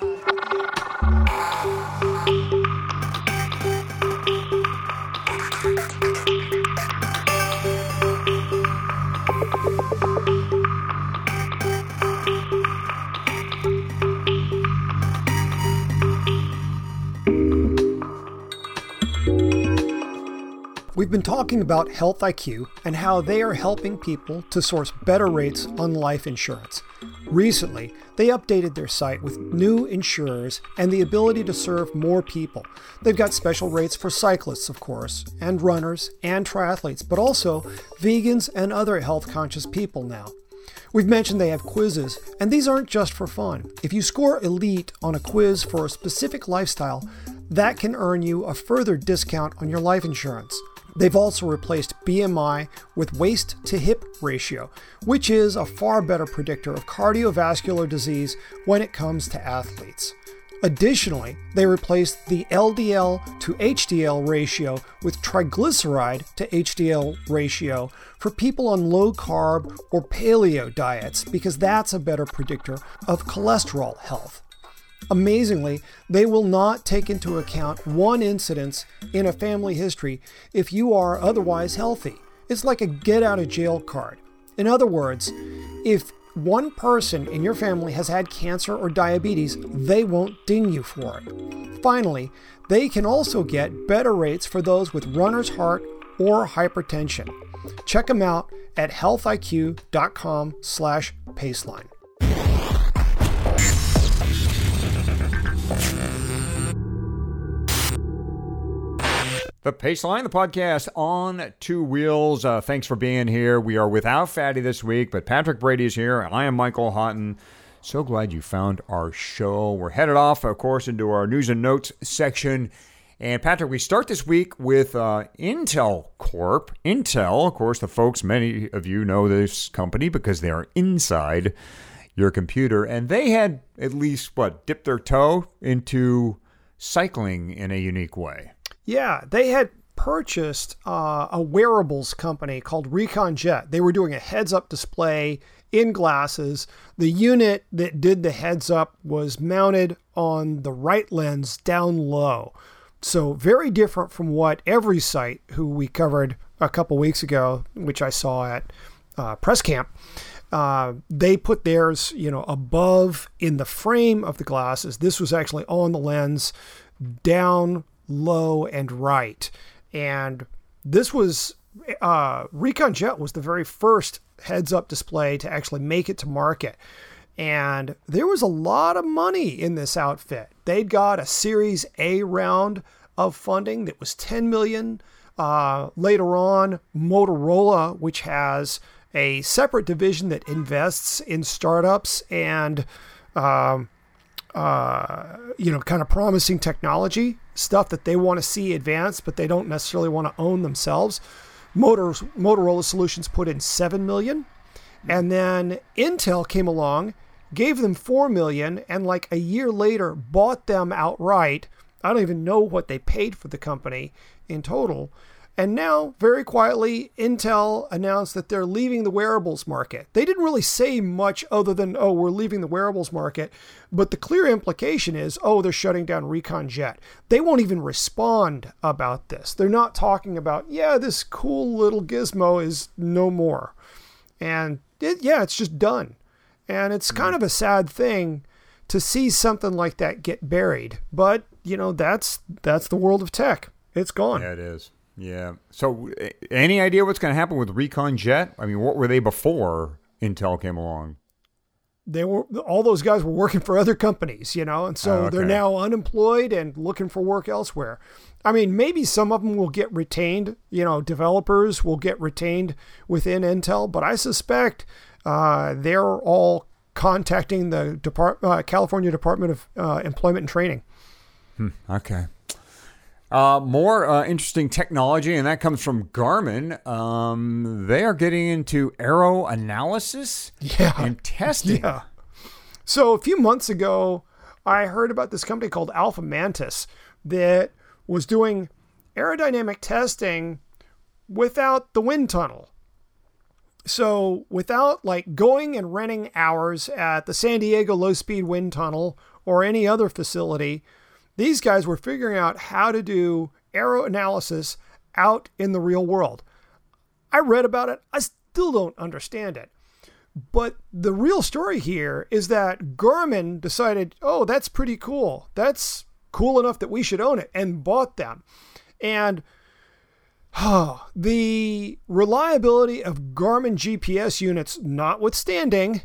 We've been talking about Health IQ and how they are helping people to source better rates on life insurance. Recently, they updated their site with new insurers and the ability to serve more people. They've got special rates for cyclists, of course, and runners and triathletes, but also vegans and other health conscious people now. We've mentioned they have quizzes, and these aren't just for fun. If you score elite on a quiz for a specific lifestyle, that can earn you a further discount on your life insurance. They've also replaced BMI with waist to hip ratio, which is a far better predictor of cardiovascular disease when it comes to athletes. Additionally, they replaced the LDL to HDL ratio with triglyceride to HDL ratio for people on low carb or paleo diets because that's a better predictor of cholesterol health. Amazingly, they will not take into account one incidence in a family history if you are otherwise healthy. It's like a get out of jail card. In other words, if one person in your family has had cancer or diabetes, they won't ding you for it. Finally, they can also get better rates for those with runner's heart or hypertension. Check them out at healthiq.com/paceline. The Pace Paceline, the podcast on two wheels. Uh, thanks for being here. We are without Fatty this week, but Patrick Brady is here. I am Michael Hotten. So glad you found our show. We're headed off, of course, into our news and notes section. And Patrick, we start this week with uh, Intel Corp. Intel, of course, the folks, many of you know this company because they are inside your computer. And they had at least, what, dipped their toe into cycling in a unique way. Yeah, they had purchased uh, a wearables company called Recon Jet. They were doing a heads up display in glasses. The unit that did the heads up was mounted on the right lens down low. So, very different from what Everysight who we covered a couple weeks ago, which I saw at uh, press camp, uh, they put theirs, you know, above in the frame of the glasses. This was actually on the lens, down low, and right. And this was uh, Recon Jet was the very first heads up display to actually make it to market. And there was a lot of money in this outfit. They'd got a Series A round of funding that was 10 million. Uh, later on, Motorola, which has a separate division that invests in startups and, um, uh, you know, kind of promising technology stuff that they want to see advance, but they don't necessarily want to own themselves. Motors, Motorola Solutions put in seven million, and then Intel came along, gave them four million, and like a year later bought them outright. I don't even know what they paid for the company in total. And now, very quietly, Intel announced that they're leaving the wearables market. They didn't really say much other than, oh, we're leaving the wearables market. But the clear implication is, oh, they're shutting down Recon Jet. They won't even respond about this. They're not talking about, yeah, this cool little gizmo is no more. And it, yeah, it's just done. And it's mm-hmm. kind of a sad thing to see something like that get buried. But, you know, that's that's the world of tech. It's gone. Yeah, it is. Yeah. So, any idea what's going to happen with Recon Jet? I mean, what were they before Intel came along? They were all those guys were working for other companies, you know, and so Oh, okay. they're now unemployed and looking for work elsewhere. I mean, maybe some of them will get retained, you know, developers will get retained within Intel, but I suspect uh, they're all contacting the Depart- uh, California Department of uh, Employment and Training. Okay. Uh, more uh, interesting technology, and that comes from Garmin. Um, they are getting into aero analysis Yeah. and testing. Yeah. So a few months ago, I heard about this company called AlphaMantis that was doing aerodynamic testing without the wind tunnel. So without like going and renting hours at the San Diego low speed wind tunnel or any other facility, these guys were figuring out how to do aero analysis out in the real world. I read about it. I still don't understand it. But the real story here is that Garmin decided, oh, that's pretty cool. That's cool enough that we should own it and bought them. And oh, the reliability of Garmin GPS units notwithstanding,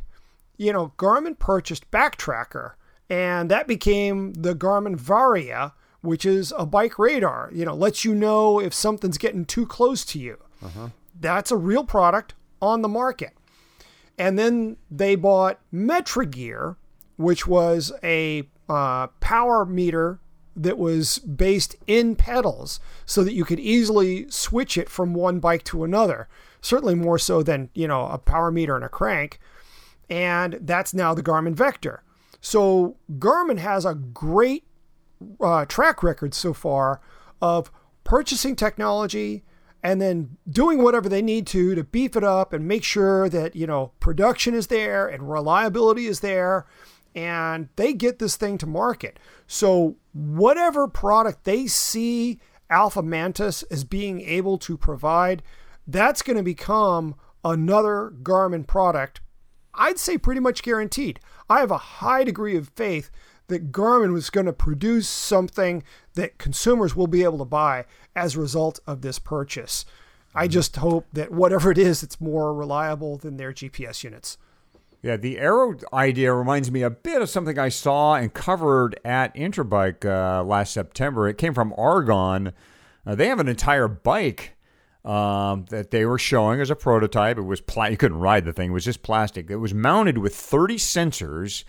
you know, Garmin purchased Backtracker and that became the Garmin Varia, which is a bike radar, you know, lets you know if something's getting too close to you. That's a real product on the market. And then they bought Metrigear, which was a uh, power meter that was based in pedals so that you could easily switch it from one bike to another. Certainly more so than, you know, a power meter and a crank. And that's now the Garmin Vector. So Garmin has a great uh, track record so far of purchasing technology and then doing whatever they need to to beef it up and make sure that you know production is there and reliability is there. And they get this thing to market. So whatever product they see AlphaMantis as being able to provide that's going to become another garmin product I'd say pretty much guaranteed. I have a high degree of faith that Garmin was going to produce something that consumers will be able to buy as a result of this purchase. I just hope that whatever it is, it's more reliable than their GPS units. Yeah, the aero idea reminds me a bit of something I saw and covered at Interbike uh, last September. It came from Argon. Uh, they have an entire bike um, that they were showing as a prototype. It was pla- you couldn't ride the thing; it was just plastic. It was mounted with 30 sensors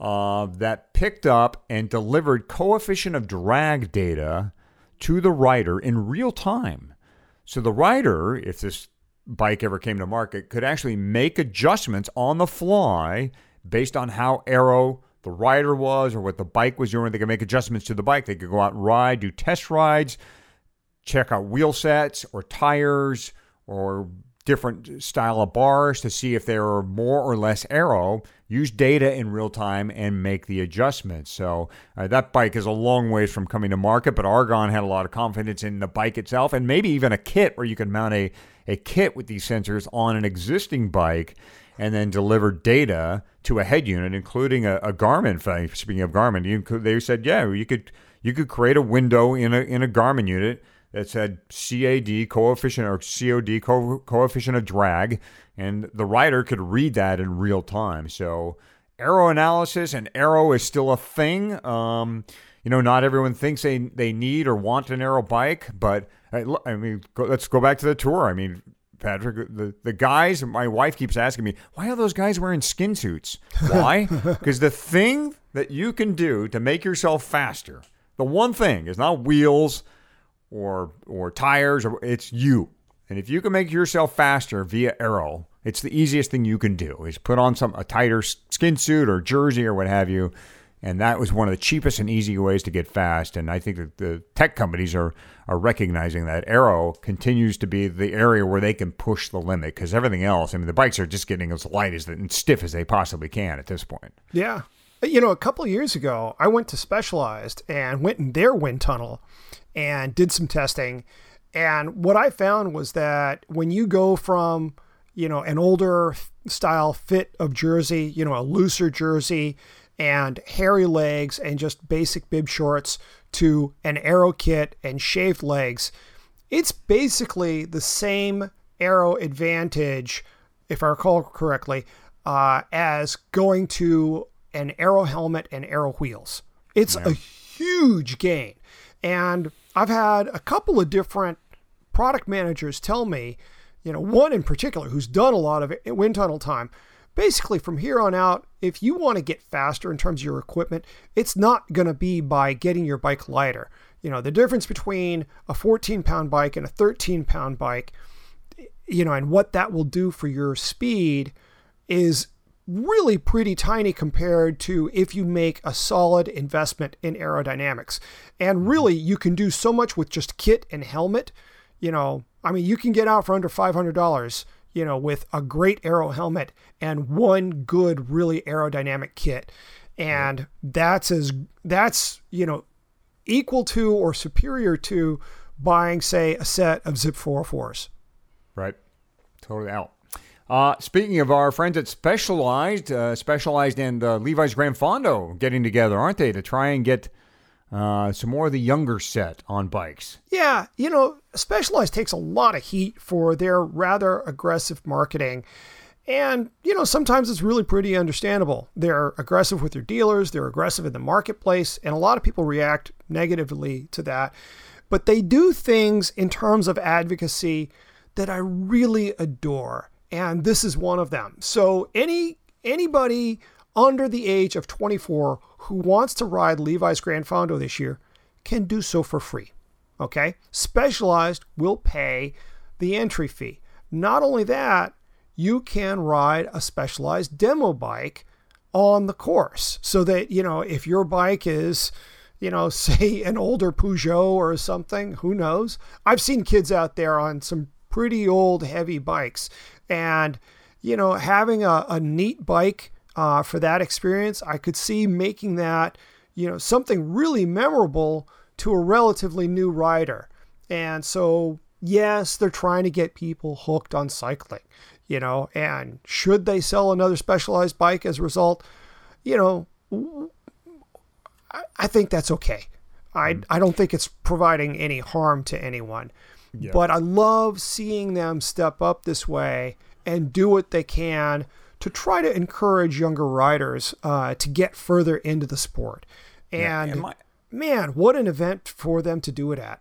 uh, that picked up and delivered coefficient of drag data to the rider in real time. So the rider, if this bike ever came to market, could actually make adjustments on the fly based on how aero the rider was or what the bike was doing. They could make adjustments to the bike. They could go out and ride, do test rides, check out wheel sets or tires or different style of bars to see if they are more or less aero. Use data in real time and make the adjustments so uh, that bike is a long ways from coming to market but argon had a lot of confidence in the bike itself and maybe even a kit where you can mount a, a kit with these sensors on an existing bike and then deliver data to a head unit including a, a garmin speaking of garmin you they said yeah you could you could create a window in a in a garmin unit that said CAD coefficient or COD co- coefficient of drag, and the rider could read that in real time. So aero analysis and aero is still a thing. Um, you know, not everyone thinks they they need or want an aero bike, but I I mean, go, let's go back to the tour. I mean, Patrick. The the guys, my wife keeps asking me, why are those guys wearing skin suits? Why? Because the thing that you can do to make yourself faster, the one thing is not wheels or or tires, or it's you. And if you can make yourself faster via aero, it's the easiest thing you can do. Is put on some a tighter skin suit or jersey or what have you and that was one of the cheapest and easy ways to get fast. And I think that the tech companies are are recognizing that aero continues to be the area where they can push the limit because everything else, I mean, the bikes are just getting as light as and stiff as they possibly can at this point. Yeah. You know, a couple years ago, I went to Specialized and went in their wind tunnel and did some testing. And what I found was that when you go from, you know, an older style fit of jersey, you know, a looser jersey, and hairy legs and just basic bib shorts to an aero kit and shaved legs, it's basically the same aero advantage, if I recall correctly, uh, as going to an aero helmet and aero wheels. It's yeah. a huge gain. And I've had a couple of different product managers tell me, you know, one in particular who's done a lot of wind tunnel time basically from here on out, if you want to get faster in terms of your equipment, it's not going to be by getting your bike lighter. You know, the difference between a 14 pound bike and a 13 pound bike, you know, and what that will do for your speed is really pretty tiny compared to if you make a solid investment in aerodynamics. And mm-hmm. really, you can do so much with just kit and helmet. You know, I mean, you can get out for under $500 you know, with a great aero helmet and one good, really aerodynamic kit. And that's as that's, you know, equal to or superior to buying, say, a set of Zipp 404s. Right. Totally out. Uh, speaking of our friends at Specialized, uh, Specialized and uh, Levi's Gran Fondo getting together, aren't they, to try and get uh, some more of the younger set on bikes. Yeah, you know, Specialized takes a lot of heat for their rather aggressive marketing. And, you know, sometimes it's really pretty understandable. They're aggressive with their dealers, they're aggressive in the marketplace, and a lot of people react negatively to that. But they do things in terms of advocacy that I really adore. And this is one of them. So any anybody under the age of 24 who wants to ride Levi's Gran Fondo this year can do so for free. Okay? Specialized will pay the entry fee. Not only that, you can ride a specialized demo bike on the course so that, you know, if your bike is, you know, say an older Peugeot or something, who knows? I've seen kids out there on some pretty old heavy bikes and, you know, having a, a neat bike uh, for that experience. I could see making that, you know, something really memorable to a relatively new rider. And so, yes, they're trying to get people hooked on cycling, you know, and should they sell another specialized bike as a result, you know, I, think that's okay. I, mm. I don't think it's providing any harm to anyone. Yeah. But I love seeing them step up this way and do what they can to try to encourage younger riders uh, to get further into the sport. And, yeah, man, what an event for them to do it at.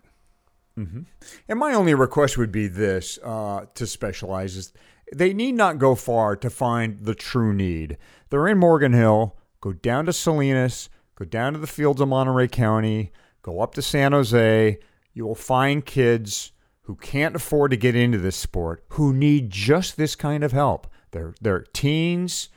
Mm-hmm. And my only request would be this uh, to specialize is they need not go far to find the true need. They're in Morgan Hill. Go down to Salinas. Go down to the fields of Monterey County. Go up to San Jose. You will find kids who can't afford to get into this sport who need just this kind of help. They're they're teens.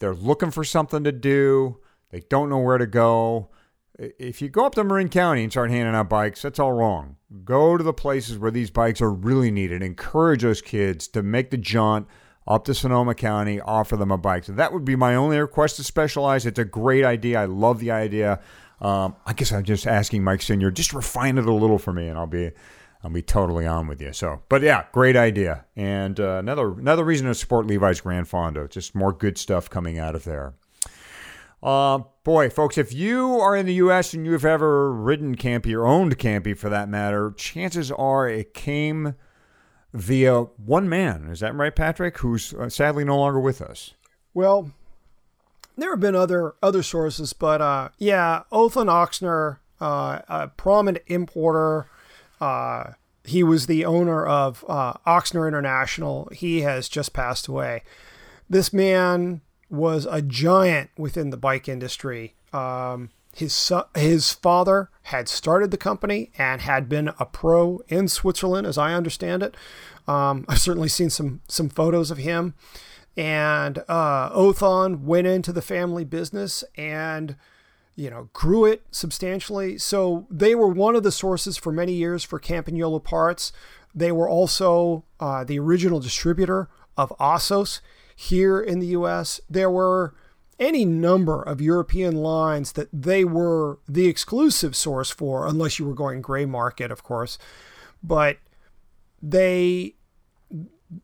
They're looking for something to do. They don't know where to go. If you go up to Marin County and start handing out bikes, that's all wrong. Go to the places where these bikes are really needed. Encourage those kids to make the jaunt up to Sonoma County, offer them a bike. So that would be my only request to specialize. It's a great idea. I love the idea. Um, I guess I'm just asking Mike Sinyard, just refine it a little for me, and I'll be I'll be totally on with you. So, but yeah, great idea, and uh, another another reason to support Levi's Gran Fondo. Just more good stuff coming out of there. Uh, boy, folks, if you are in the U.S. and you've ever ridden Campy or owned Campy for that matter, chances are it came via one man. Is that right, Patrick? Who's uh, sadly no longer with us. Well, there have been other other sources, but uh, yeah, Othon Ochsner, uh, a prominent importer uh, he was the owner of uh, Ochsner International. He has just passed away. This man was a giant within the bike industry. Um, his his father had started the company and had been a pro in Switzerland, as I understand it. Um, I've certainly seen some some photos of him. And uh, Othon went into the family business and you know, grew it substantially. So they were one of the sources for many years for Campagnolo parts. They were also uh, the original distributor of Assos here in the U.S. There were any number of European lines that they were the exclusive source for, unless you were going gray market, of course. But they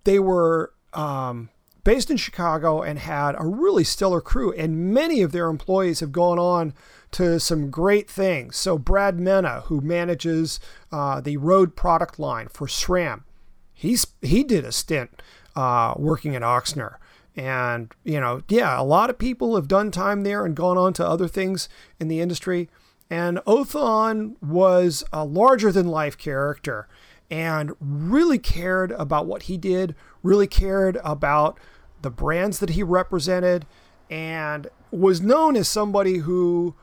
they were um, based in Chicago and had a really stellar crew. And many of their employees have gone on to some great things. So, Brad Mena, who manages uh, the road product line for SRAM, he's, he did a stint uh, working at Ochsner. And, you know, yeah, a lot of people have done time there and gone on to other things in the industry. And Othon was a larger than life character and really cared about what he did, really cared about the brands that he represented, and was known as somebody who,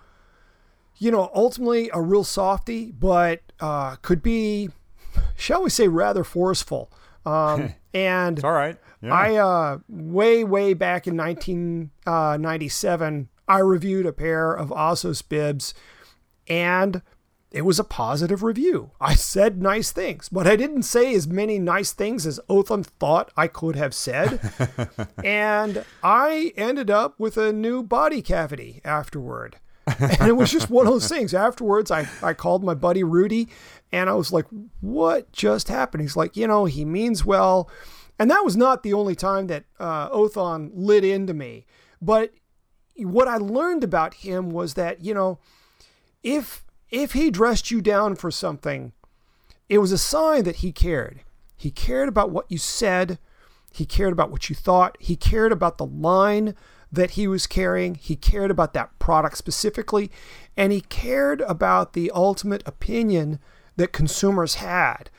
you know, ultimately a real softy, but uh, could be, shall we say, rather forceful. Um, and all right. Yeah. I, uh, way, way back in 1997, uh, I reviewed a pair of Assos bibs and it was a positive review. I said nice things, but I didn't say as many nice things as Othon thought I could have said. and I ended up with a new body cavity afterward. And it was just one of those things. Afterwards, I, I called my buddy Rudy and I was like, what just happened? He's like, you know, he means well. And that was not the only time that uh, Othon lit into me. But what I learned about him was that, you know, if if he dressed you down for something, it was a sign that he cared. He cared about what you said. He cared about what you thought. He cared about the line that he was carrying. He cared about that product specifically. And he cared about the ultimate opinion that consumers had.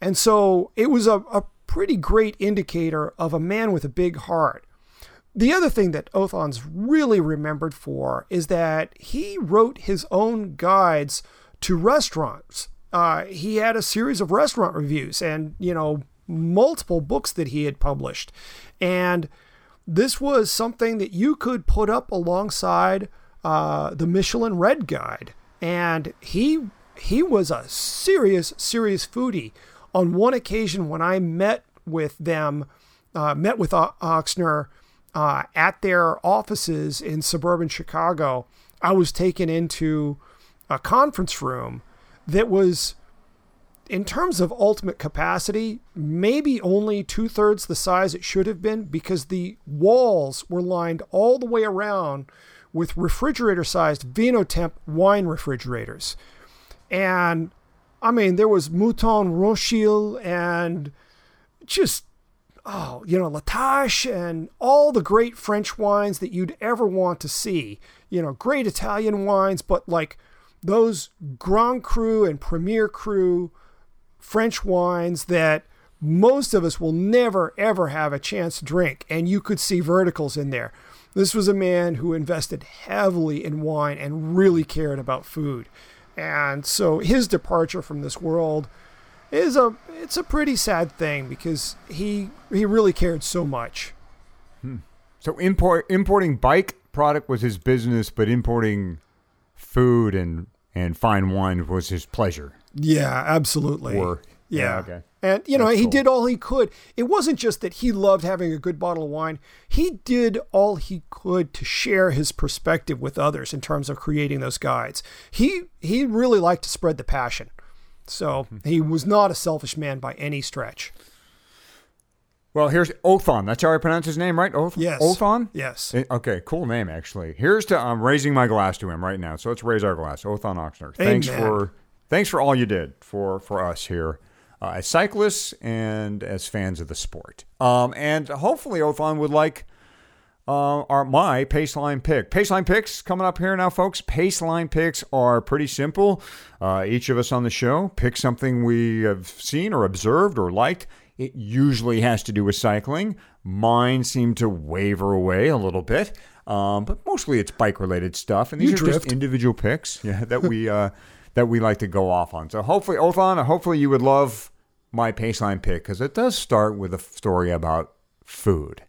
And so it was a, a pretty great indicator of a man with a big heart. The other thing that Othon's really remembered for is that he wrote his own guides to restaurants. Uh, he had a series of restaurant reviews and, you know, multiple books that he had published. And this was something that you could put up alongside uh, the Michelin Red Guide. And he he was a serious, serious foodie. On one occasion, when I met with them, uh, met with Ochsner uh, at their offices in suburban Chicago, I was taken into a conference room that was, in terms of ultimate capacity, maybe only two thirds the size it should have been because the walls were lined all the way around with refrigerator sized Vinotemp wine refrigerators. And I mean, there was Mouton Rothschild and just oh, you know, La Tâche and all the great French wines that you'd ever want to see. You know, great Italian wines, but like those Grand Cru and Premier Cru French wines that most of us will never, ever have a chance to drink. And you could see verticals in there. This was a man who invested heavily in wine and really cared about food. And so his departure from this world is a it's a pretty sad thing because he he really cared so much. Hmm. So import importing bike product was his business, but importing food and and fine wine was his pleasure. Yeah, absolutely. Or yeah. yeah okay. And you know, That's he cool. did all he could. It wasn't just that he loved having a good bottle of wine. He did all he could to share his perspective with others in terms of creating those guides. He he really liked to spread the passion. So he was not a selfish man by any stretch. Well, here's Othon. That's how I pronounce his name, right? Oth- Yes. Othon? Yes. Eh, Okay, cool name actually. Here's to I'm raising my glass to him right now. So let's raise our glass. Othon Ochsner. Thanks Amen. for thanks for all you did for for us here uh, as cyclists and as fans of the sport. Um, and hopefully Othon would like uh, are my Paceline pick. Paceline picks coming up here now, folks. Paceline picks are pretty simple. Uh, each of us on the show pick something we have seen or observed or liked. It usually has to do with cycling. Mine seem to waver away a little bit, um, but mostly it's bike related stuff. And these You are drift. just individual picks yeah, that we uh, that we like to go off on. So hopefully, Othon, hopefully you would love my Paceline pick because it does start with a story about food.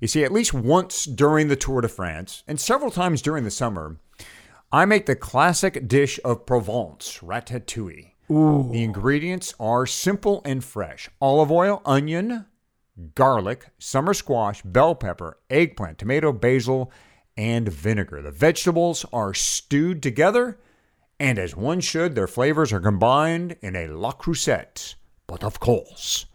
You see, at least once during the Tour de France and several times during the summer, I make the classic dish of Provence, ratatouille. The ingredients are simple and fresh olive oil, onion, garlic, summer squash, bell pepper, eggplant, tomato, basil, and vinegar. The vegetables are stewed together, and as one should, their flavors are combined in a Le Creuset. But of course,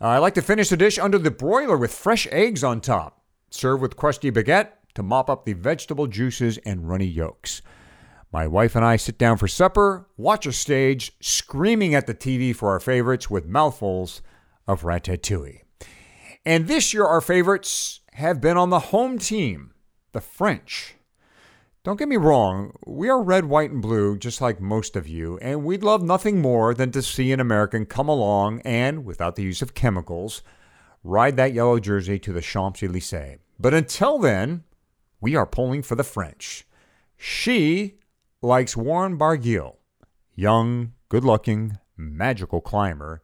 Uh, I like to finish the dish under the broiler with fresh eggs on top. Serve with crusty baguette to mop up the vegetable juices and runny yolks. My wife and I sit down for supper, watch a stage, screaming at the TV for our favorites with mouthfuls of ratatouille. And this year, our favorites have been on the home team, the French. Don't get me wrong, we are red, white, and blue, just like most of you, and we'd love nothing more than to see an American come along and, without the use of chemicals, ride that yellow jersey to the Champs Elysees. But until then, we are pulling for the French. She likes Warren Barguil, young, good looking, magical climber,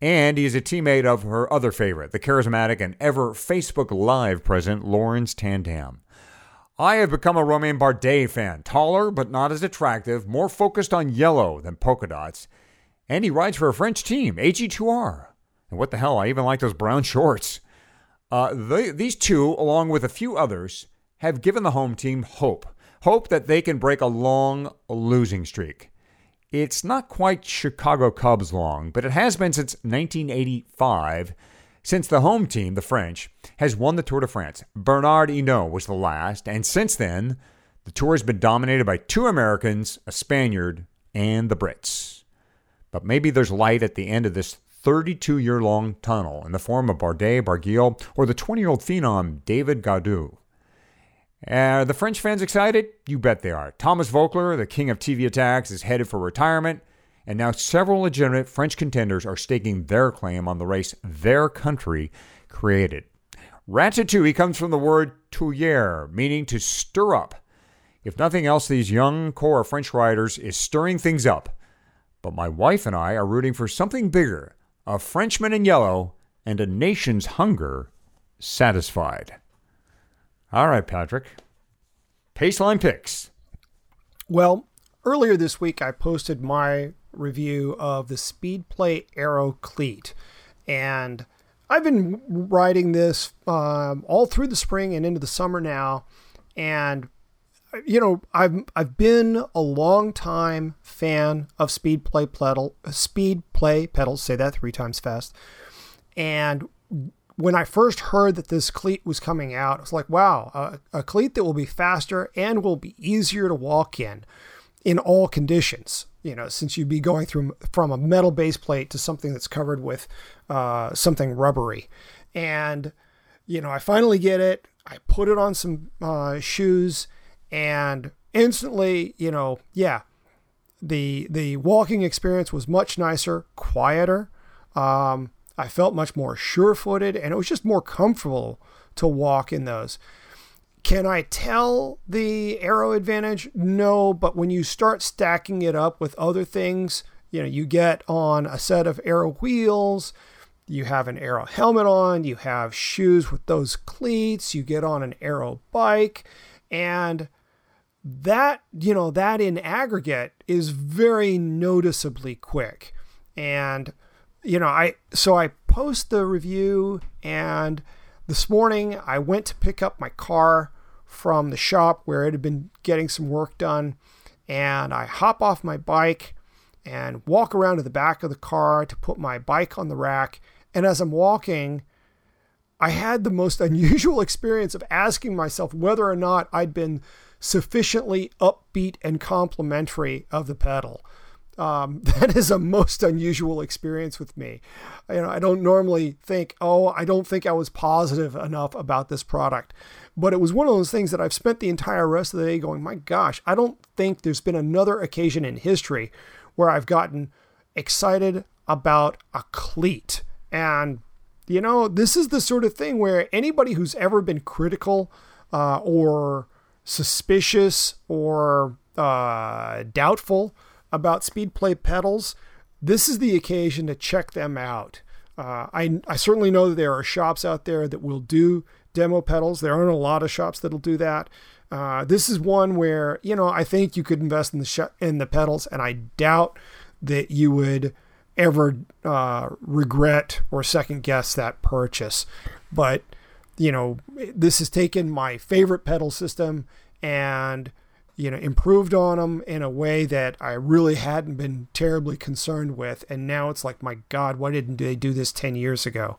and he is a teammate of her other favorite, the charismatic and ever Facebook Live present Laurens ten Dam. I have become a Romain Bardet fan, taller but not as attractive, more focused on yellow than polka dots, and he rides for a French team, AG2R. And what the hell, I even like those brown shorts. Uh, they, these two, along with a few others, have given the home team hope. Hope that they can break a long losing streak. It's not quite Chicago Cubs long, but it has been since 1985, since the home team, the French, has won the Tour de France. Bernard Hinault was the last, and since then, the tour has been dominated by two Americans, a Spaniard, and the Brits. But maybe there's light at the end of this 32 year long tunnel in the form of Bardet, Barguil, or the 20 year old phenom David Gaudu. Are the French fans excited? You bet they are. Thomas Voeckler, the king of TV attacks, is headed for retirement, and now several legitimate French contenders are staking their claim on the race their country created. Ratatouille comes from the word touiller, meaning to stir up. If nothing else, these young core of French riders is stirring things up. But my wife and I are rooting for something bigger a Frenchman in yellow and a nation's hunger satisfied. All right, Patrick. Paceline picks. Well, earlier this week I posted my review of the Speedplay Aero Cleat, and I've been riding this um, all through the spring and into the summer now, and you know I've I've been a long time fan of Speedplay pedal Speedplay pedals. Say that three times fast, and when I first heard that this cleat was coming out, I was like, wow, a, a cleat that will be faster and will be easier to walk in in all conditions. You know, since you'd be going through from a metal base plate to something that's covered with uh, something rubbery. And, you know, I finally get it. I put it on some uh, shoes and instantly, you know, yeah, the the walking experience was much nicer, quieter. Um, I felt much more sure-footed, and it was just more comfortable to walk in those. Can I tell the aero advantage? No, but when you start stacking it up with other things, you know, you get on a set of aero wheels, you have an aero helmet on, you have shoes with those cleats, you get on an aero bike, and that, you know, that in aggregate is very noticeably quick. And you know, I so I post the review and this morning I went to pick up my car from the shop where it had been getting some work done and I hop off my bike and walk around to the back of the car to put my bike on the rack and as I'm walking I had the most unusual experience of asking myself whether or not I'd been sufficiently upbeat and complimentary of the pedal. Um, that is a most unusual experience with me. You know, I don't normally think, oh, I don't think I was positive enough about this product. But it was one of those things that I've spent the entire rest of the day going, my gosh, I don't think there's been another occasion in history where I've gotten excited about a cleat. And, you know, this is the sort of thing where anybody who's ever been critical uh, or suspicious or uh, doubtful about Speedplay pedals, this is the occasion to check them out. Uh, I, I certainly know that there are shops out there that will do demo pedals. There aren't a lot of shops that'll do that. Uh, this is one where you know I think you could invest in the sh- in the pedals, and I doubt that you would ever uh, regret or second guess that purchase. But you know, this has taken my favorite pedal system and you know improved on them in a way that I really hadn't been terribly concerned with, and now it's like, my God, why didn't they do this ten years ago?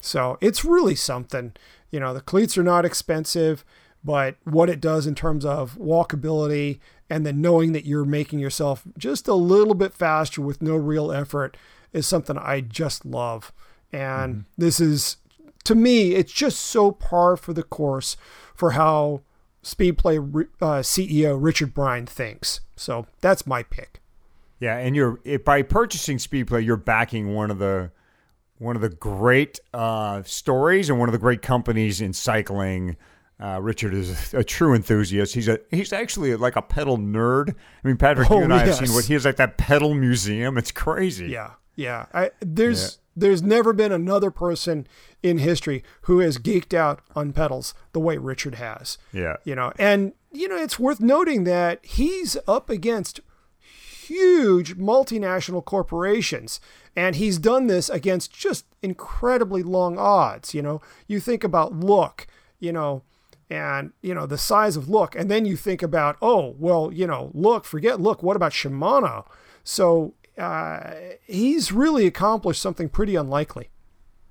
So it's really something. You know, the cleats are not expensive, but what it does in terms of walkability and then knowing that you're making yourself just a little bit faster with no real effort is something I just love. And mm-hmm. this is, to me, it's just so par for the course for how Speedplay uh, CEO Richard Bryne thinks. So that's my pick. Yeah, and you're by purchasing Speedplay, you're backing one of the one of the great uh, stories and one of the great companies in cycling. Uh, Richard is a, true enthusiast. He's a he's actually like a pedal nerd. I mean, Patrick, oh, you and I yes. have seen what he has like that pedal museum. It's crazy. Yeah, yeah. I, there's. There's never been another person in history who has geeked out on pedals the way Richard has. Yeah, you know, and you know it's worth noting that he's up against huge multinational corporations. And he's done this against just incredibly long odds. You know, you think about look, you know, and, you know, the size of look. And then you think about, oh, well, you know, look, forget look, what about Shimano? So uh, he's really accomplished something pretty unlikely.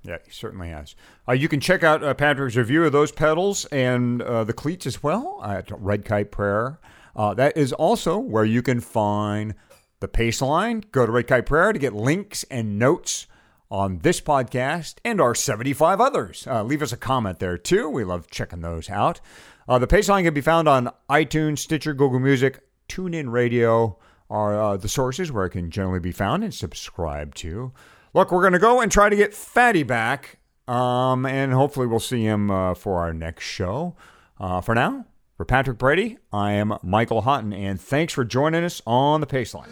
Yeah, he certainly has. Uh, you can check out uh, Patrick's review of those pedals and uh, the cleats as well at Red Kite Prayer. Uh, that is also where you can find the Paceline. Go to Red Kite Prayer to get links and notes on this podcast and our 75 others. Uh, leave us a comment there too. We love checking those out. Uh, the Paceline can be found on iTunes, Stitcher, Google Music, TuneIn Radio are uh, the sources where it can generally be found and subscribe to. Look, we're going to go and try to get Fatty back, um, and hopefully we'll see him uh, for our next show. Uh, for now, for Patrick Brady, I am Michael Hotten, and thanks for joining us on the Paceline.